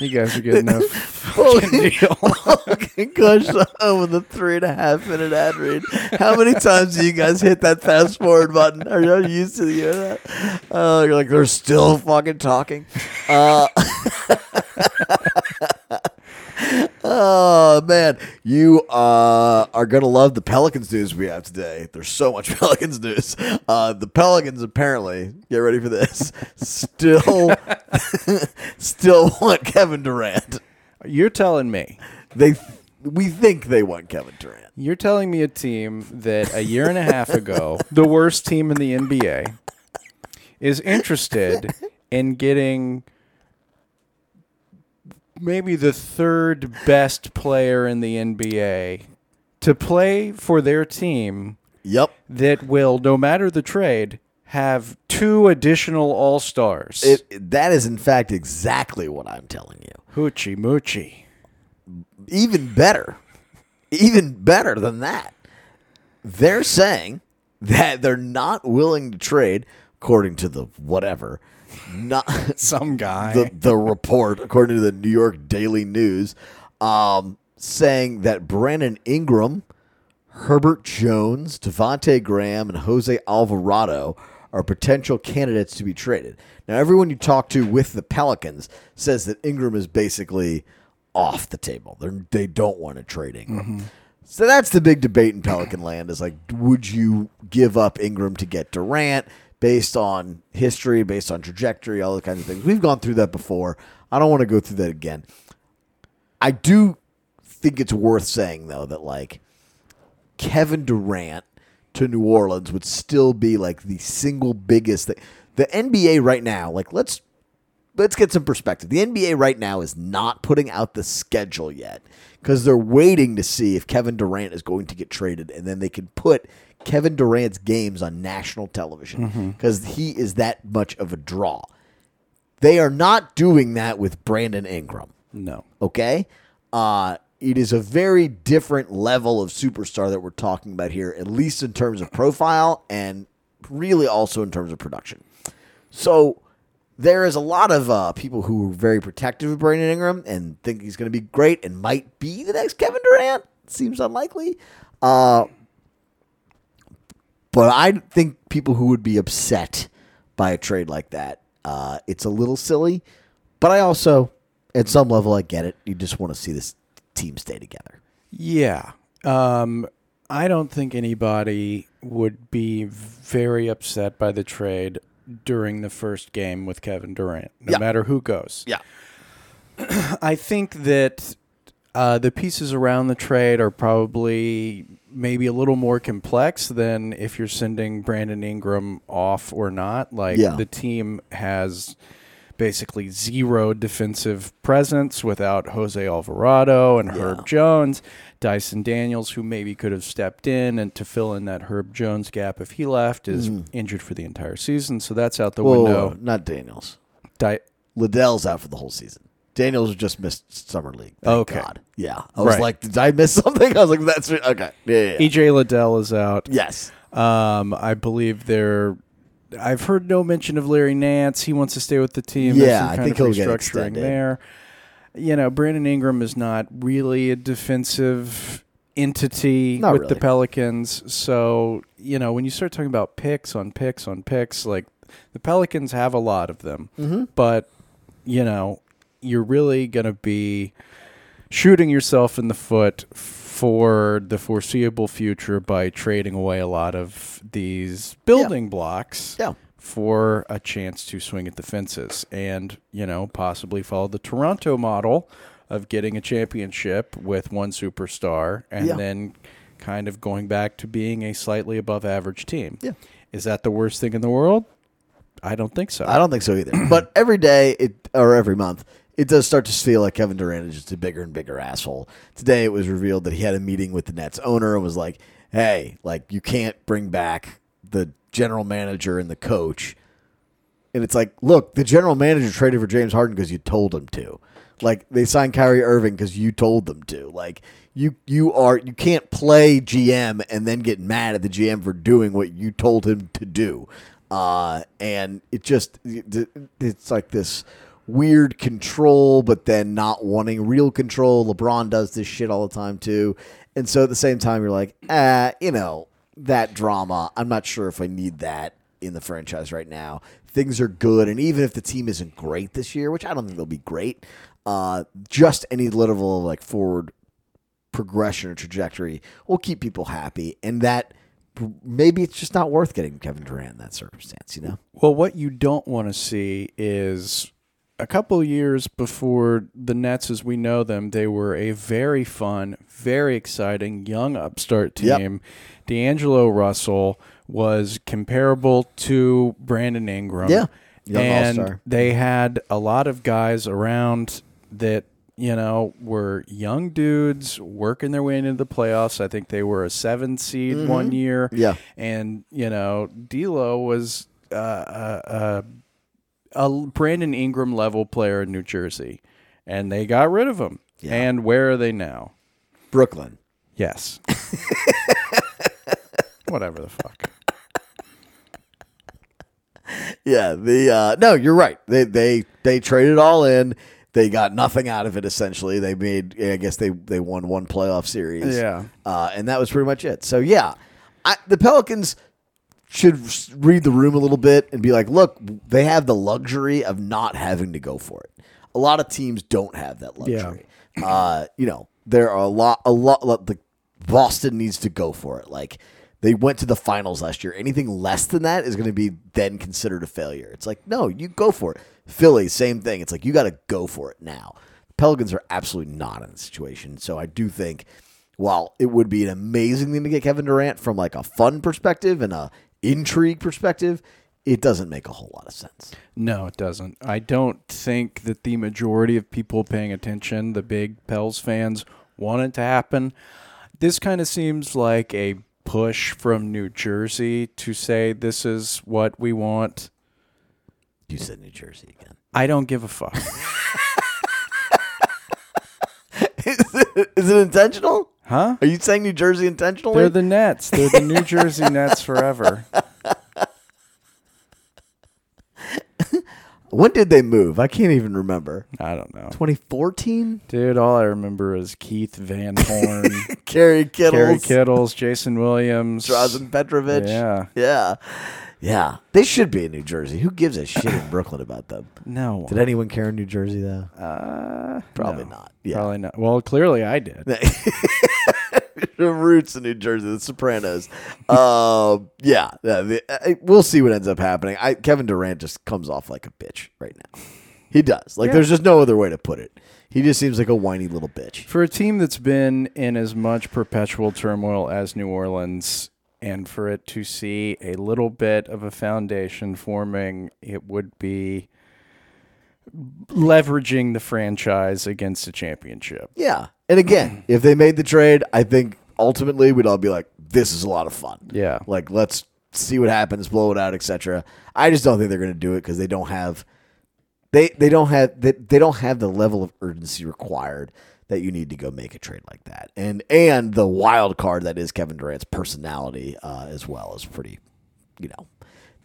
You guys are getting a *laughs* fucking deal. and kush over the three and a half minute ad read. How many times do you guys hit that fast forward button? Are you used to hear that? Oh, you're like they're still fucking talking. Uh, *laughs* Oh man, you uh, are gonna love the Pelicans news we have today. There's so much *laughs* Pelicans news. Uh, the Pelicans apparently, get ready for this, *laughs* still, *laughs* still want Kevin Durant. You're telling me. They, we think they want Kevin Durant. You're telling me a team that a year and a half ago, the worst team in the NBA, is interested in getting maybe the third best player in the NBA to play for their team Yep, that will, no matter the trade, have two additional All Stars. that is in fact exactly what I'm telling you. Hoochie moochie. even better, even better than that. They're saying that they're not willing to trade, according to the whatever, not *laughs* Some guy. the the report, according to the New York Daily News, um, saying that Brandon Ingram, Herbert Jones, Devonte' Graham, and Jose Alvarado are potential candidates to be traded. Now, everyone you talk to with the Pelicans says that Ingram is basically off the table. They're, they don't want to trade Ingram. So that's the big debate in Pelican land is like, would you give up Ingram to get Durant based on history, based on trajectory, all those kinds of things? We've gone through that before. I don't want to go through that again. I do think it's worth saying though that like Kevin Durant to New Orleans would still be like the single biggest thing. The NBA right now, like let's let's get some perspective. The NBA right now is not putting out the schedule yet because they're waiting to see if Kevin Durant is going to get traded, and then they can put Kevin Durant's games on national television because he is that much of a draw. They are not doing that with Brandon Ingram no. okay uh it is a very different level of superstar that we're talking about here at least in terms of profile and really also in terms of production so there is a lot of uh, people who are very protective of Brandon Ingram and think he's going to be great and might be the next Kevin Durant. Seems unlikely. Uh, but I think people who would be upset by a trade like that, uh, it's a little silly. But I also, at some level, I get it. You just want to see this team stay together. Yeah. Um, I don't think anybody would be very upset by the trade during the first game with Kevin Durant, no Yeah. matter who goes. Yeah. *clears throat* I think that uh, the pieces around the trade are probably maybe a little more complex than if you're sending Brandon Ingram off or not. Like Yeah. the team has basically zero defensive presence without Jose Alvarado and Herb Jones, Dyson Daniels, who maybe could have stepped in and to fill in that Herb Jones gap if he left, is injured for the entire season, so that's out the Whoa, window. not Daniels. Di- Liddell's out for the whole season. Daniels just missed summer league. Thank Okay. God. Yeah. I was Right. like, did I miss *laughs* something? I was like, that's okay. Yeah. yeah, yeah. EJ Liddell is out. yes. Um, I believe they're. I've heard no mention of Larry Nance. He wants to stay with the team. Yeah, some I kind think of he'll get restructuring extended. there. You know, Brandon Ingram is not really a defensive entity Not with really. the Pelicans. So you know, when you start talking about picks on picks on picks, like The Pelicans have a lot of them, Mm-hmm. but you know, you're really going to be shooting yourself in the foot for the foreseeable future by trading away a lot of these building blocks Yeah. for a chance to swing at the fences and, you know, possibly follow the Toronto model of getting a championship with one superstar and Yeah. then kind of going back to being a slightly above average team. Yeah. Is that the worst thing in the world? I don't think so. I don't think so either. *clears throat* but every day, it or every month, it does start to feel like Kevin Durant is just a bigger and bigger asshole. Today, it was revealed that he had a meeting with the Nets owner and was like, "Hey, like you can't bring back the general manager and the coach." And it's like, look, the general manager traded for James Harden because you told him to. Like they signed Kyrie Irving because you told them to. Like you, you are you can't play GM and then get mad at the GM for doing what you told him to do. Uh, and it just it's like this weird control, but then not wanting real control. LeBron does this shit all the time too. And so at the same time, you're like, ah, you know, that drama. I'm not sure if I need that in the franchise right now. Things are good, and even if the team isn't great this year, which I don't think they'll be great, uh, just any level of like forward progression or trajectory will keep people happy, and that maybe it's just not worth getting Kevin Durant in that circumstance. You know? Well, what you don't want to see is a couple years before the Nets, as we know them, they were a very fun, very exciting young upstart Yep. team. D'Angelo Russell was comparable to Brandon Ingram. Yeah. Young and all-star. they had a lot of guys around that you know were young dudes working their way into the playoffs. I think they were a seven seed one year. Mm-hmm. Yeah. and you know D'Lo was uh, uh, uh, a Brandon Ingram level player in New Jersey, and they got rid of him. Yeah. And where are they now? Brooklyn. Yes. *laughs* Whatever the fuck. Yeah, the uh, no, you're right. They they they traded all in. They got nothing out of it. Essentially, they made. I guess they they won one playoff series. Yeah. uh, and that was pretty much it. So yeah, I, the Pelicans should read the room a little bit and be like, look, they have the luxury of not having to go for it. A lot of teams don't have that luxury. Uh, you know, there are a lot, a lot. lot- The Boston needs to go for it. Like they went to the finals last year. Anything less than that is going to be then considered a failure. It's like, no, you go for it. Philly, same thing. It's like you got to go for it now. Pelicans are absolutely not in the situation. So I do think, while it would be an amazing thing to get Kevin Durant from like a fun perspective and a intrigue perspective, it doesn't make a whole lot of sense. No, it doesn't. I don't think that the majority of people paying attention, the big Pels fans, want it to happen. This kind of seems like a push from New Jersey to say this is what we want. You said New Jersey again. I don't give a fuck. *laughs* *laughs* is, it intentional? huh? Are you saying New Jersey intentionally? They're the Nets. They're the New Jersey Nets forever. *laughs* when did they move? I can't even remember. I don't know. 2014? Dude, all I remember is Keith Van Horn, *laughs* Kerry Kittles. Kerry Kittles, Jayson Williams. Drazen Petrovic. Yeah. Yeah. Yeah. They should be in New Jersey. Who gives a shit in *coughs* Brooklyn about them? No. Did anyone care in New Jersey, though? Uh, Probably no. not. Yeah. Probably not. Well, clearly I did. *laughs* the roots in New Jersey, the Sopranos. Um, yeah, yeah the, uh, we'll see what ends up happening. I, Kevin Durant just comes off like a bitch right now. He does. Like, Yeah. there's just no other way to put it. He just seems like a whiny little bitch. For a team that's been in as much perpetual turmoil as New Orleans, and for it to see a little bit of a foundation forming, it would be leveraging the franchise against a championship. Yeah. And again, *clears throat* if they made the trade, I think ultimately we'd all be like, this is a lot of fun. Yeah. Like, let's see what happens, blow it out, etc. I just don't think they're going to do it because they don't have they they don't have they, they don't have the level of urgency required that you need to go make a trade like that. And and the wild card that is Kevin Durant's personality uh, as well is pretty, you know,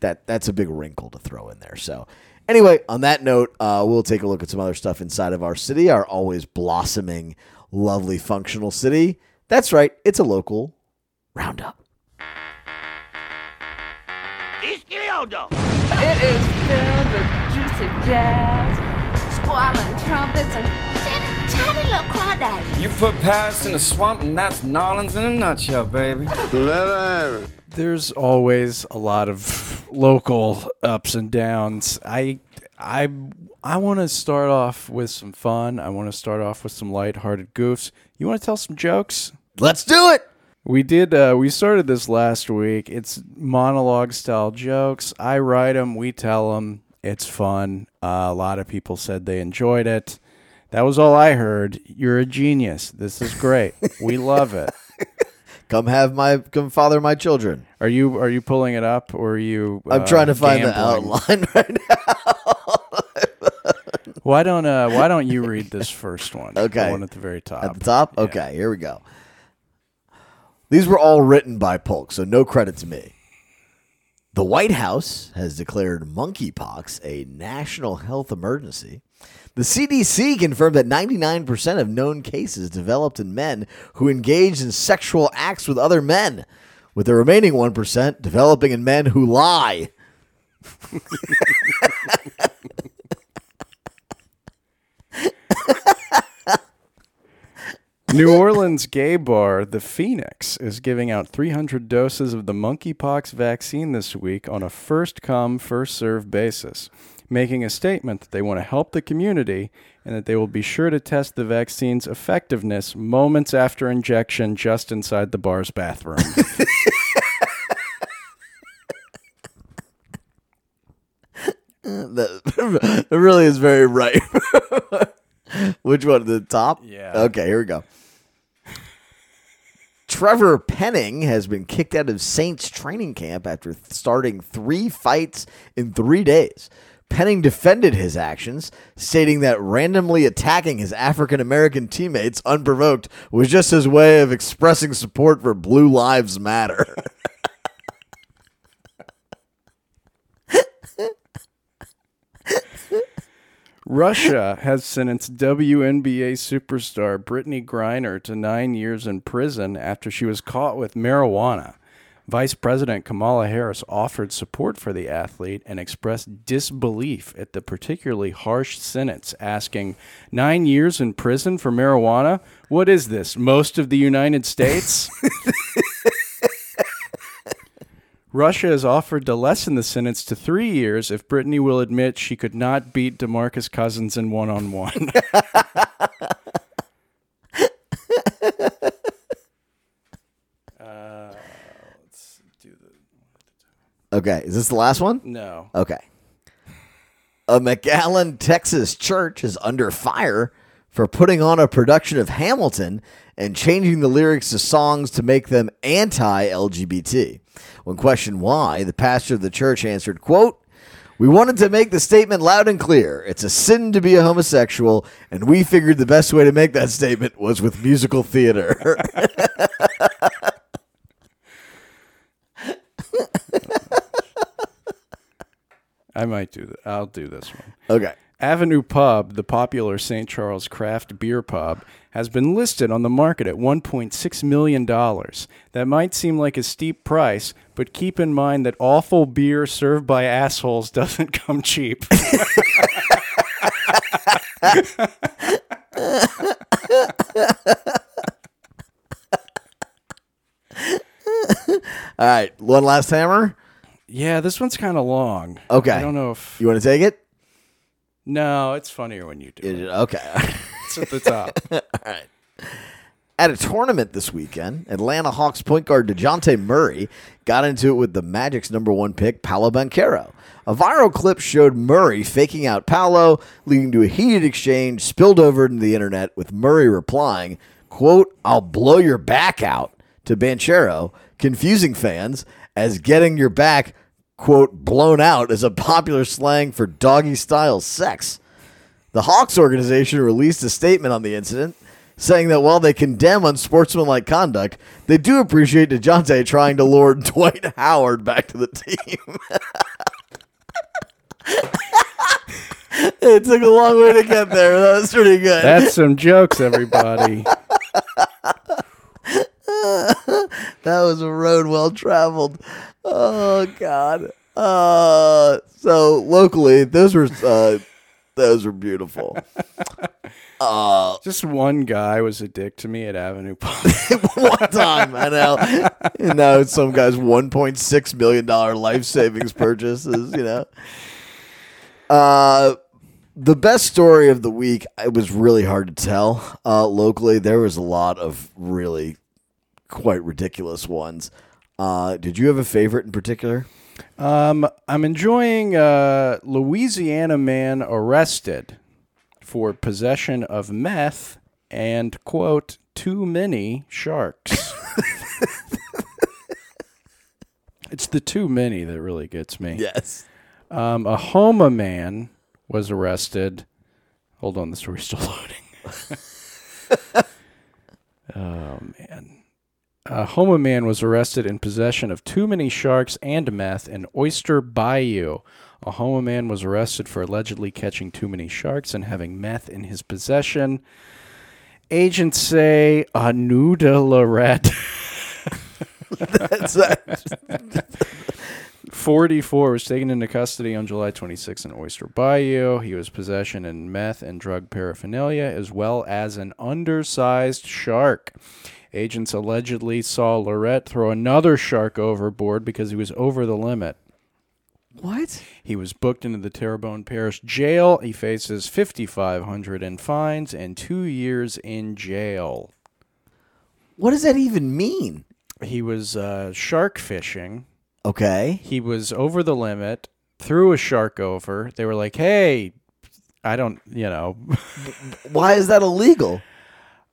that that's a big wrinkle to throw in there. So anyway, on that note, uh, we'll take a look at some other stuff inside of our city, our always blossoming, lovely, functional city. That's right, it's a local roundup. Izquierdo! It is filled with juicy jazz, squalling trumpets, and tiny, tiny little crawdads. You put Paris in the swamp, and that's Nolans in a nutshell, baby. There's always a lot of local ups and downs. I I I want to start off with some fun. I want to start off with some lighthearted goofs. You want to tell some jokes? Let's do it. We did. Uh, we started this last week. It's monologue style jokes. I write them. We tell them. It's fun. Uh, a lot of people said they enjoyed it. That was all I heard. You're a genius. This is great. we love it. *laughs* Come have my come father my children. Are you are you pulling it up or are you? I'm uh, trying to find the outline *laughs* right now. Why don't uh Why don't you read this first one? The Okay. one at the very top. At the top? Okay, here we go. These were all written by Polk, so no credit to me. The White House has declared monkeypox a national health emergency. The CDC confirmed that 99% of known cases developed in men who engaged in sexual acts with other men, with the remaining 1% developing in men who lie. New Orleans gay bar, The Phoenix, is giving out 300 doses of the monkeypox vaccine this week on a first come, first served basis, making a statement that they want to help the community and that they will be sure to test the vaccine's effectiveness moments after injection just inside the bar's bathroom. *laughs* That really is very right. *laughs* Which one? The top? Yeah. Okay, here we go. Trevor Penning has been kicked out of Saints training camp after starting three fights in three days. Penning defended his actions, stating that randomly attacking his African American teammates unprovoked was just his way of expressing support for Blue Lives Matter. Russia has sentenced WNBA superstar Brittney Griner to nine years in prison after she was caught with marijuana. Vice President Kamala Harris offered support for the athlete and expressed disbelief at the particularly harsh sentence, asking, Nine years in prison for marijuana? What is this, most of the United States? *laughs* Russia has offered to lessen the sentence to three years if Brittney will admit she could not beat Demarcus Cousins in one on one. Okay, is this the last one? No. Okay. A McAllen, Texas church is under fire for putting on a production of Hamilton and changing the lyrics to songs to make them anti-LGBT. When questioned why, the pastor of the church answered, quote, we wanted to make the statement loud and clear. It's a sin to be a homosexual, and we figured the best way to make that statement was with musical theater. *laughs* *laughs* *laughs* I might do that. I'll do this one. okay. Avenue Pub, the popular St. Charles craft beer pub, has been listed on the market at $1.6 million. That might seem like a steep price, but keep in mind that awful beer served by assholes *laughs* doesn't come cheap. *laughs* All right. One last hammer. Yeah, this one's kind of long. Okay. I don't know if. You want to take it? No, it's funnier when you do it. Okay. *laughs* It's at the top. *laughs* All right. At a tournament this weekend, Atlanta Hawks point guard DeJounte Murray got into it with the Magic's number one pick, Paolo Banchero. A viral clip showed Murray faking out Paolo, leading to a heated exchange spilled over into the internet with Murray replying, quote, I'll blow your back out to Banchero, confusing fans as getting your back, quote, blown out is a popular slang for doggy style sex. The Hawks organization released a statement on the incident, saying that while they condemn unsportsmanlike conduct, they do appreciate DeJounte trying to lure *laughs* Dwight Howard back to the team. *laughs* it took a long way to get there. That was pretty good. That's some jokes, everybody. *laughs* *laughs* that was a road well traveled. Oh God. Uh, so locally, those were uh, those were beautiful. *laughs* Just one guy was a dick to me at Avenue Park. *laughs* One time, I know. And now it's some guy's one point six million dollar life savings purchases. You know. Uh, the best story of the week. It was really hard to tell. Uh, locally, there was a lot of really quite ridiculous ones. Uh, did you have a favorite in particular? Um, I'm enjoying uh, Louisiana man arrested for possession of meth and quote too many sharks. *laughs* it's the too many that really gets me. Yes. Um, a Houma man was arrested. Hold on, the story's still *laughs* loading. *laughs* oh man. A Houma man was arrested in possession of too many sharks and meth in Oyster Bayou. A Houma man was arrested for allegedly catching too many sharks and having meth in his possession. Agents say Anuda Lorette. *laughs* That's that. *laughs* 44 was taken into custody on July 26 in Oyster Bayou. He was possession in meth and drug paraphernalia, as well as an undersized shark. Agents allegedly saw Lorette throw another shark overboard because he was over the limit. What? He was booked into the Terrebonne Parish Jail. He faces 5500 in fines and 2 years in jail. What does that even mean? He was uh, shark fishing. Okay. he was over the limit, threw a shark over. They were like, "Hey, I don't, you know, *laughs* Why is that illegal?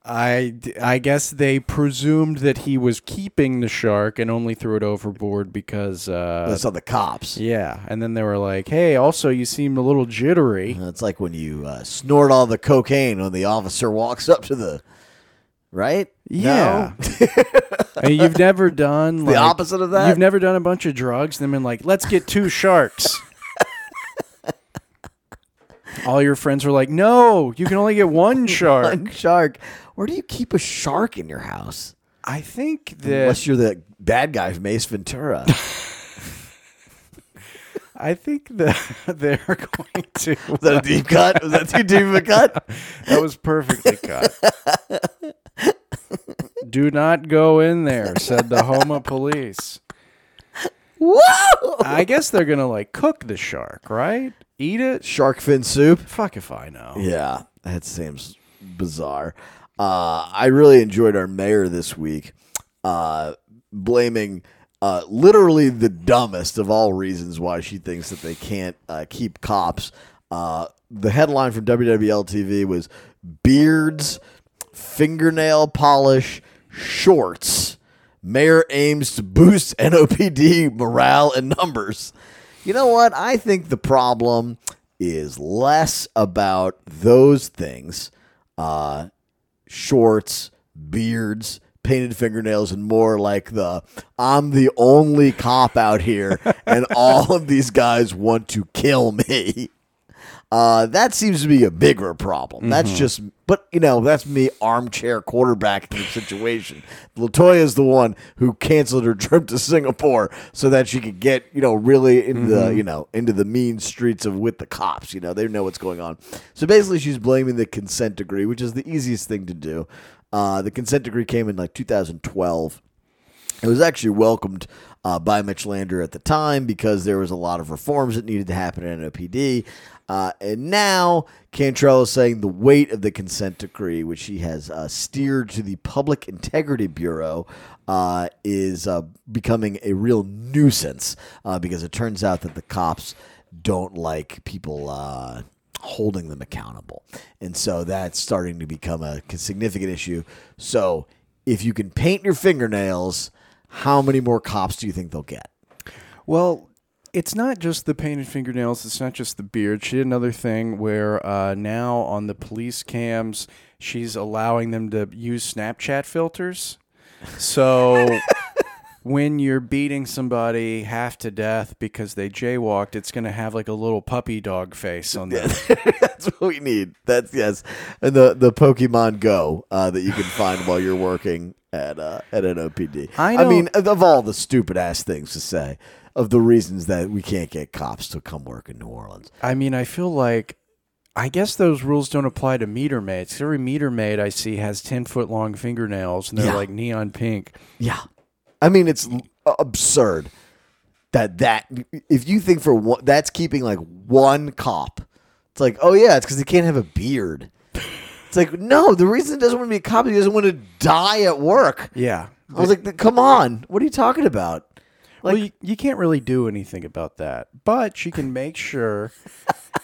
I I guess they presumed that he was keeping the shark and only threw it overboard because uh That's on the cops. yeah, and then they were like, "Hey, also you seem a little jittery." It's like when you uh, snort all the cocaine when the officer walks up to the right. Yeah. No? I mean, you've never done the opposite of that? You've never done a bunch of drugs and then been like, "Let's get two sharks." All your friends were like, "No, you can only get one *laughs* shark." One shark. Where do you keep a shark in your house? I think that Unless you're the bad guy from Ace Ventura. *laughs* I think that *laughs* they're going to. Was that a deep cut? Was that too deep of a cut? That was perfectly cut. Do not go in there," said the Houma police. Whoa! I guess they're gonna like cook the shark, right? Eat it. Shark fin soup. Fuck if I know. Yeah, that seems bizarre. Uh, I really enjoyed our mayor this week, uh, blaming uh, literally the dumbest of all reasons why she thinks that they can't uh, keep cops. Uh, the headline from WWL TV was Beards, Fingernail Polish, Shorts. Mayor aims to boost *laughs* NOPD morale and numbers. You know what? I think the problem is less about those things uh, shorts, beards, painted fingernails, and more like the I'm the only cop out here, and *laughs* all of these guys want to kill me. Uh, that seems to be a bigger problem. That's just, but you know, that's me armchair quarterback the *laughs* situation. Latoya is the one who canceled her trip to Singapore so that she could get, you know, really into the, you know, into the mean streets of with the cops. You know, they know what's going on. So basically, she's blaming the consent decree, which is the easiest thing to do. Uh, the consent decree came in like 2012. It was actually welcomed uh, by Mitch Landrieu at the time because there was a lot of reforms that needed to happen at NOPD. Uh, and now Cantrell is saying the weight of the consent decree, which he has uh, steered to the Public Integrity Bureau, uh, is uh, becoming a real nuisance uh, because it turns out that the cops don't like people uh, holding them accountable. And so that's starting to become a significant issue. So if you can paint your fingernails, how many more cops do you think they'll get? Well, it's not just the painted fingernails. It's not just the beard. She did another thing where uh, now on the police cams, she's allowing them to use Snapchat filters. So *laughs* when you're beating somebody half to death because they jaywalked, it's going to have like a little puppy dog face on them. *laughs* That's what we need. That's yes, and the the Pokemon Go uh, that you can find while you're working at uh, at NOPD. I I mean, of all the stupid ass things to say, of the reasons that we can't get cops to come work in New Orleans. I mean, I feel like I guess those rules don't apply to meter maids. Every meter maid I see has ten foot long fingernails and they're Yeah. like neon pink. Yeah. I mean, it's absurd that that if you think for one, that's keeping like one cop. It's like, oh yeah, it's because he can't have a beard. It's like, no, the reason he doesn't want to be a cop is he doesn't want to die at work. Yeah. I was like, come on, what are you talking about? Like, well, you, you can't really do anything about that, but she can make sure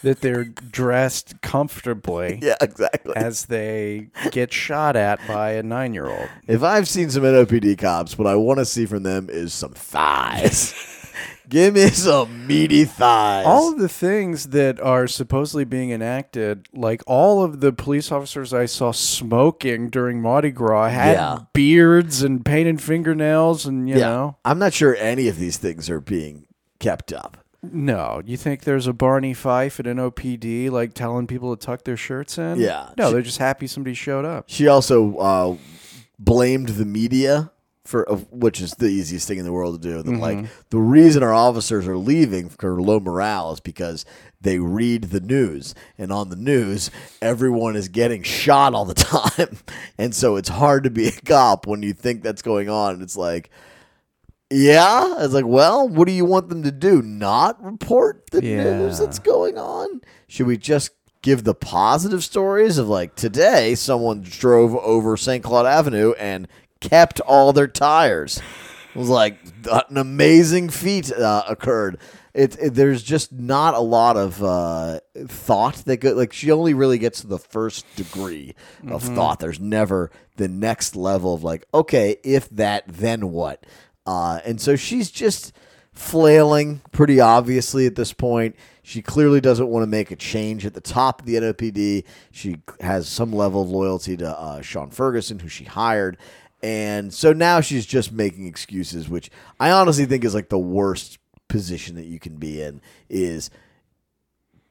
that they're dressed comfortably *laughs* yeah, exactly. as they get shot at by a nine year old. If I've seen some NOPD cops, what I want to see from them is some thighs. *laughs* Give me some meaty thighs. All of the things that are supposedly being enacted, like all of the police officers I saw smoking during Mardi Gras had Yeah. beards and painted fingernails, and you yeah, know, I'm not sure any of these things are being kept up. no. You think there's a Barney Fife at NOPD like telling people to tuck their shirts in? Yeah. no, She- they're just happy somebody showed up. She also uh, blamed the media for, which is the easiest thing in the world to do. That like mm-hmm. the reason our officers are leaving for low morale is because they read the news, and on the news, everyone is getting shot all the *laughs* time, and so it's hard to be a cop when you think that's going on. And It's like. Yeah, it's like, well, what do you want them to do? Not report the news that's going on? Should we just give the positive stories of like today someone drove over St. Claude Avenue and kept all their tires? It was like an amazing feat uh, occurred. It, it there's just not a lot of uh, thought that go like she only really gets to the first degree of thought. There's never the next level of like, okay, if that, then what? Uh, and so she's just flailing pretty obviously at this point. She clearly doesn't want to make a change at the top of the NOPD. She has some level of loyalty to uh, Shaun Ferguson, who she hired. And so now she's just making excuses, which I honestly think is like the worst position that you can be in is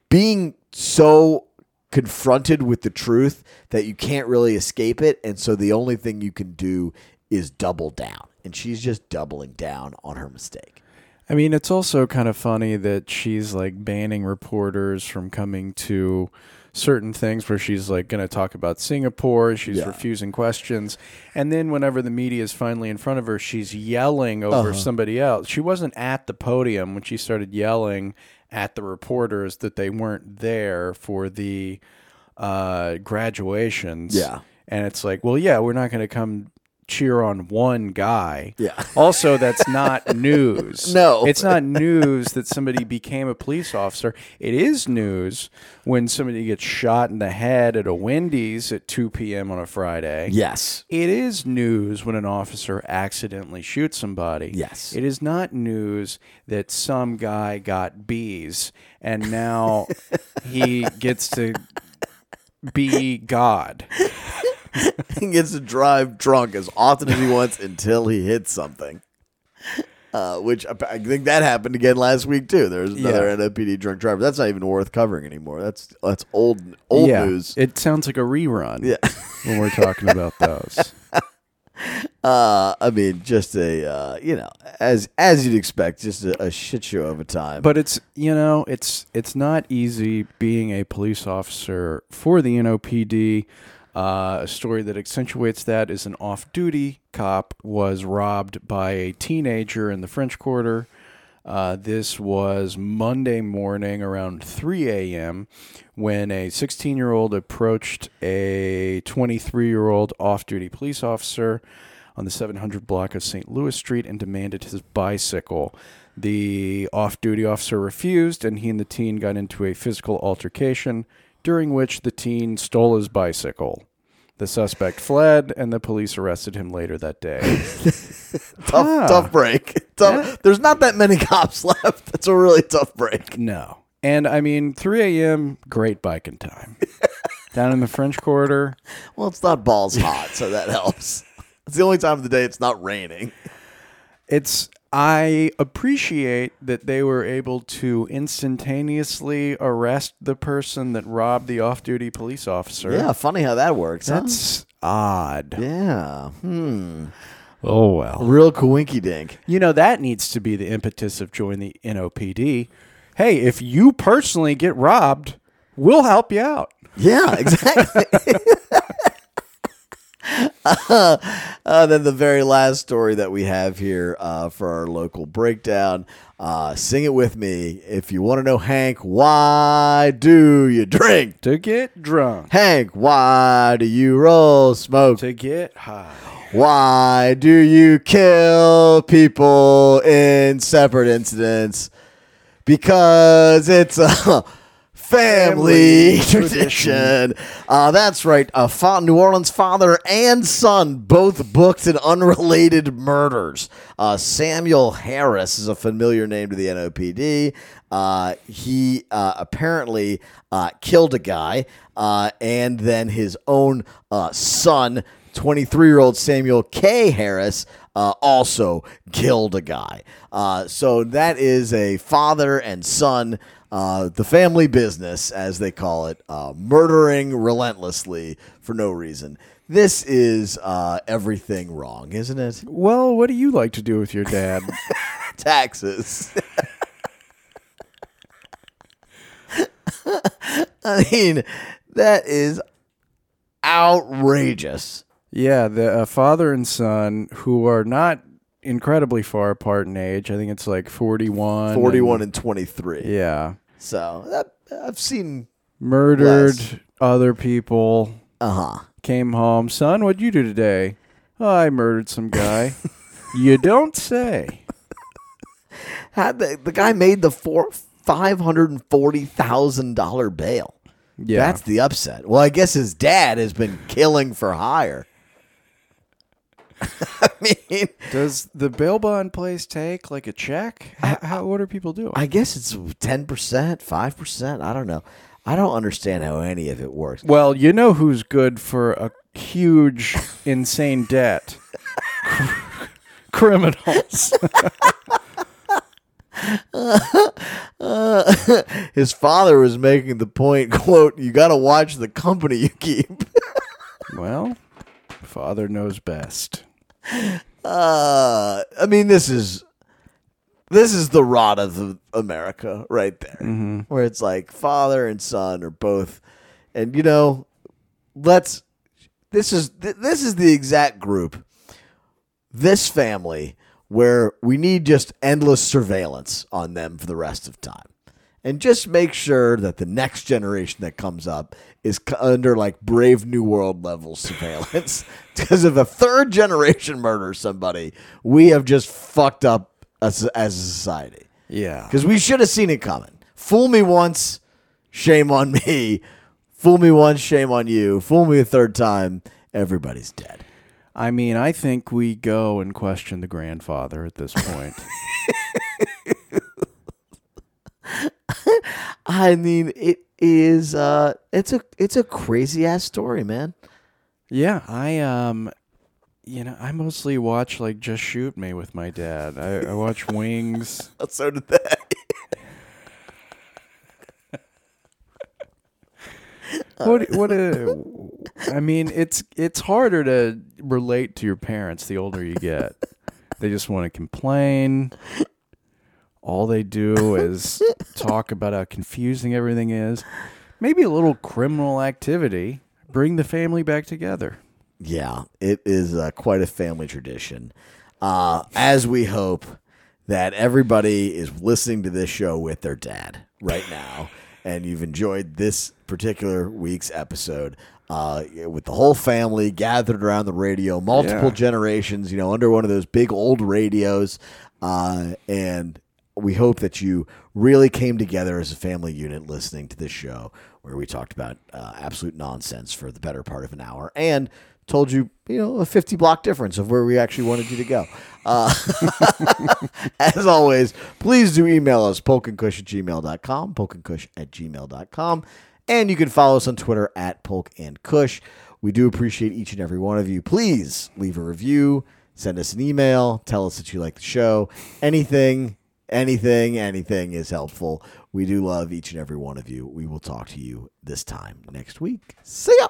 being so confronted with the truth that you can't really escape it. And so the only thing you can do is double down. And she's just doubling down on her mistake. I mean, it's also kind of funny that she's like banning reporters from coming to certain things where she's like going to talk about Singapore. She's Yeah. refusing questions. And then whenever the media is finally in front of her, she's yelling over Uh-huh. somebody else. She wasn't at the podium when she started yelling at the reporters that they weren't there for the uh, graduations. Yeah. And it's like, well, yeah, we're not going to come cheer on one guy. Yeah. *laughs* Also, that's not news. No. It's not news that somebody became a police officer. It is news when somebody gets shot in the head at a Wendy's at 2 p.m. on a Friday. Yes. It is news when an officer accidentally shoots somebody. Yes. It is not news that some guy got bees and now *laughs* he gets to be God. *laughs* he gets to drive drunk as often as he wants until he hits something. Uh, which I think that happened again last week too. There's another Yeah. NOPD drunk driver. That's not even worth covering anymore. That's that's old old yeah. news. It sounds like a rerun yeah. when we're talking about those. *laughs* Uh, I mean, just a uh, you know, as as you'd expect, just a, a shit show of a time. But it's you know it's it's not easy being a police officer for the NOPD. Uh, a story that accentuates that is an off-duty cop was robbed by a teenager in the French Quarter. Uh, this was Monday morning around 3 a.m. when a 16 year old approached a 23 year old off duty police officer on the 700 block of St. Louis Street and demanded his bicycle. The off duty officer refused, and he and the teen got into a physical altercation, during which the teen stole his bicycle. The suspect fled, and the police arrested him later that day. *laughs* tough ah. tough break. Tough. There's not that many *laughs* cops left. That's a really tough break. No. And I mean, 3 a.m., great biking time. *laughs* Down in the French Quarter. Well, it's not balls hot, so that helps. It's the only time of the day it's not raining. It's, I appreciate that they were able to instantaneously arrest the person that robbed the off duty police officer. Yeah, funny how that works. huh? That's odd. yeah. Hmm. Oh well. Real coinky dink. You know that needs to be the impetus of join the NOPD. Hey, if you personally get robbed, we'll help you out. Yeah, exactly. *laughs* *laughs* uh, then the very last story that we have here uh, for our local breakdown. Uh, sing it with me. If you want to know, Hank, why do you drink? To get drunk. Hank, why do you roll smoke? To get high. Why do you kill people in separate incidents? Because it's a family, Family *laughs* tradition. Uh, that's right. A fa- New Orleans father and son both booked in unrelated murders. Uh, Samuel Harris is a familiar name to the NOPD. Uh, he uh, apparently uh, killed a guy, uh, and then his own uh, son 23 year old Samuel K. Harris uh, also killed a guy. Uh, so that is a father and son, uh, the family business, as they call it, uh, murdering relentlessly for no reason. This is uh, everything wrong, isn't it? Well, what do you like to do with your dad? *laughs* Taxes. *laughs* I mean, that is outrageous. yeah, the uh, father and son who are not incredibly far apart in age. I think it's like 41. 41 and 23. Yeah. So that, I've seen. Murdered Less. other people. Uh huh. Came home. Son, what'd you do today? "Oh, I murdered some guy. *laughs* you don't say. Had the, the guy made the four five hundred and forty thousand dollar bail. Yeah. That's the upset. Well, I guess his dad has been killing for hire. *laughs* I mean, Does the bail bond place take like a check? How, how what are people doing? I guess it's ten percent, five percent. I don't know. I don't understand how any of it works. well, you know who's good for a huge, insane debt? *laughs* Criminals. *laughs* His father was making the point, quote, you got to watch the company you keep. well, father knows best. Uh, I mean, this is this is the rot of America right there, where it's like father and son are both, and you know, let's. This is th- this is the exact group, this family where we need just endless surveillance on them for the rest of time. And just make sure that the next generation that comes up is under like Brave New World level surveillance. *laughs* Because if a third generation murders somebody, we have just fucked up as, as a society. Yeah. Because we should have seen it coming. Fool me once, shame on me. Fool me once, shame on you. Fool me a third time, everybody's dead. I mean, I think we go and question the grandfather at this point. *laughs* I mean, it is uh it's a it's a crazy ass story, man. yeah, I um you know, I mostly watch like Just Shoot Me with my dad. I, I watch Wings. *laughs* So did they. *laughs* What what a I mean, it's it's harder to relate to your parents the older you get. They just want to complain. All they do is *laughs* talk about how confusing everything is. Maybe a little criminal activity. Bring the family back together. Yeah, it is uh, quite a family tradition. Uh, as we hope that everybody is listening to this show with their dad right now, and you've enjoyed this particular week's episode uh, with the whole family gathered around the radio, multiple Yeah. generations, you know, under one of those big old radios, uh, and we hope that you really came together as a family unit listening to this show where we talked about uh, absolute nonsense for the better part of an hour and told you, you know, a 50 block difference of where we actually wanted you to go. Uh, *laughs* as always, please do email us, polkandcush at gmail.com, polkandcush at gmail.com. And you can follow us on Twitter at polk and kush. We do appreciate each and every one of you. Please leave a review, send us an email, tell us that you like the show. Anything, anything, anything is helpful. We do love each and every one of you. We will talk to you this time next week. See ya.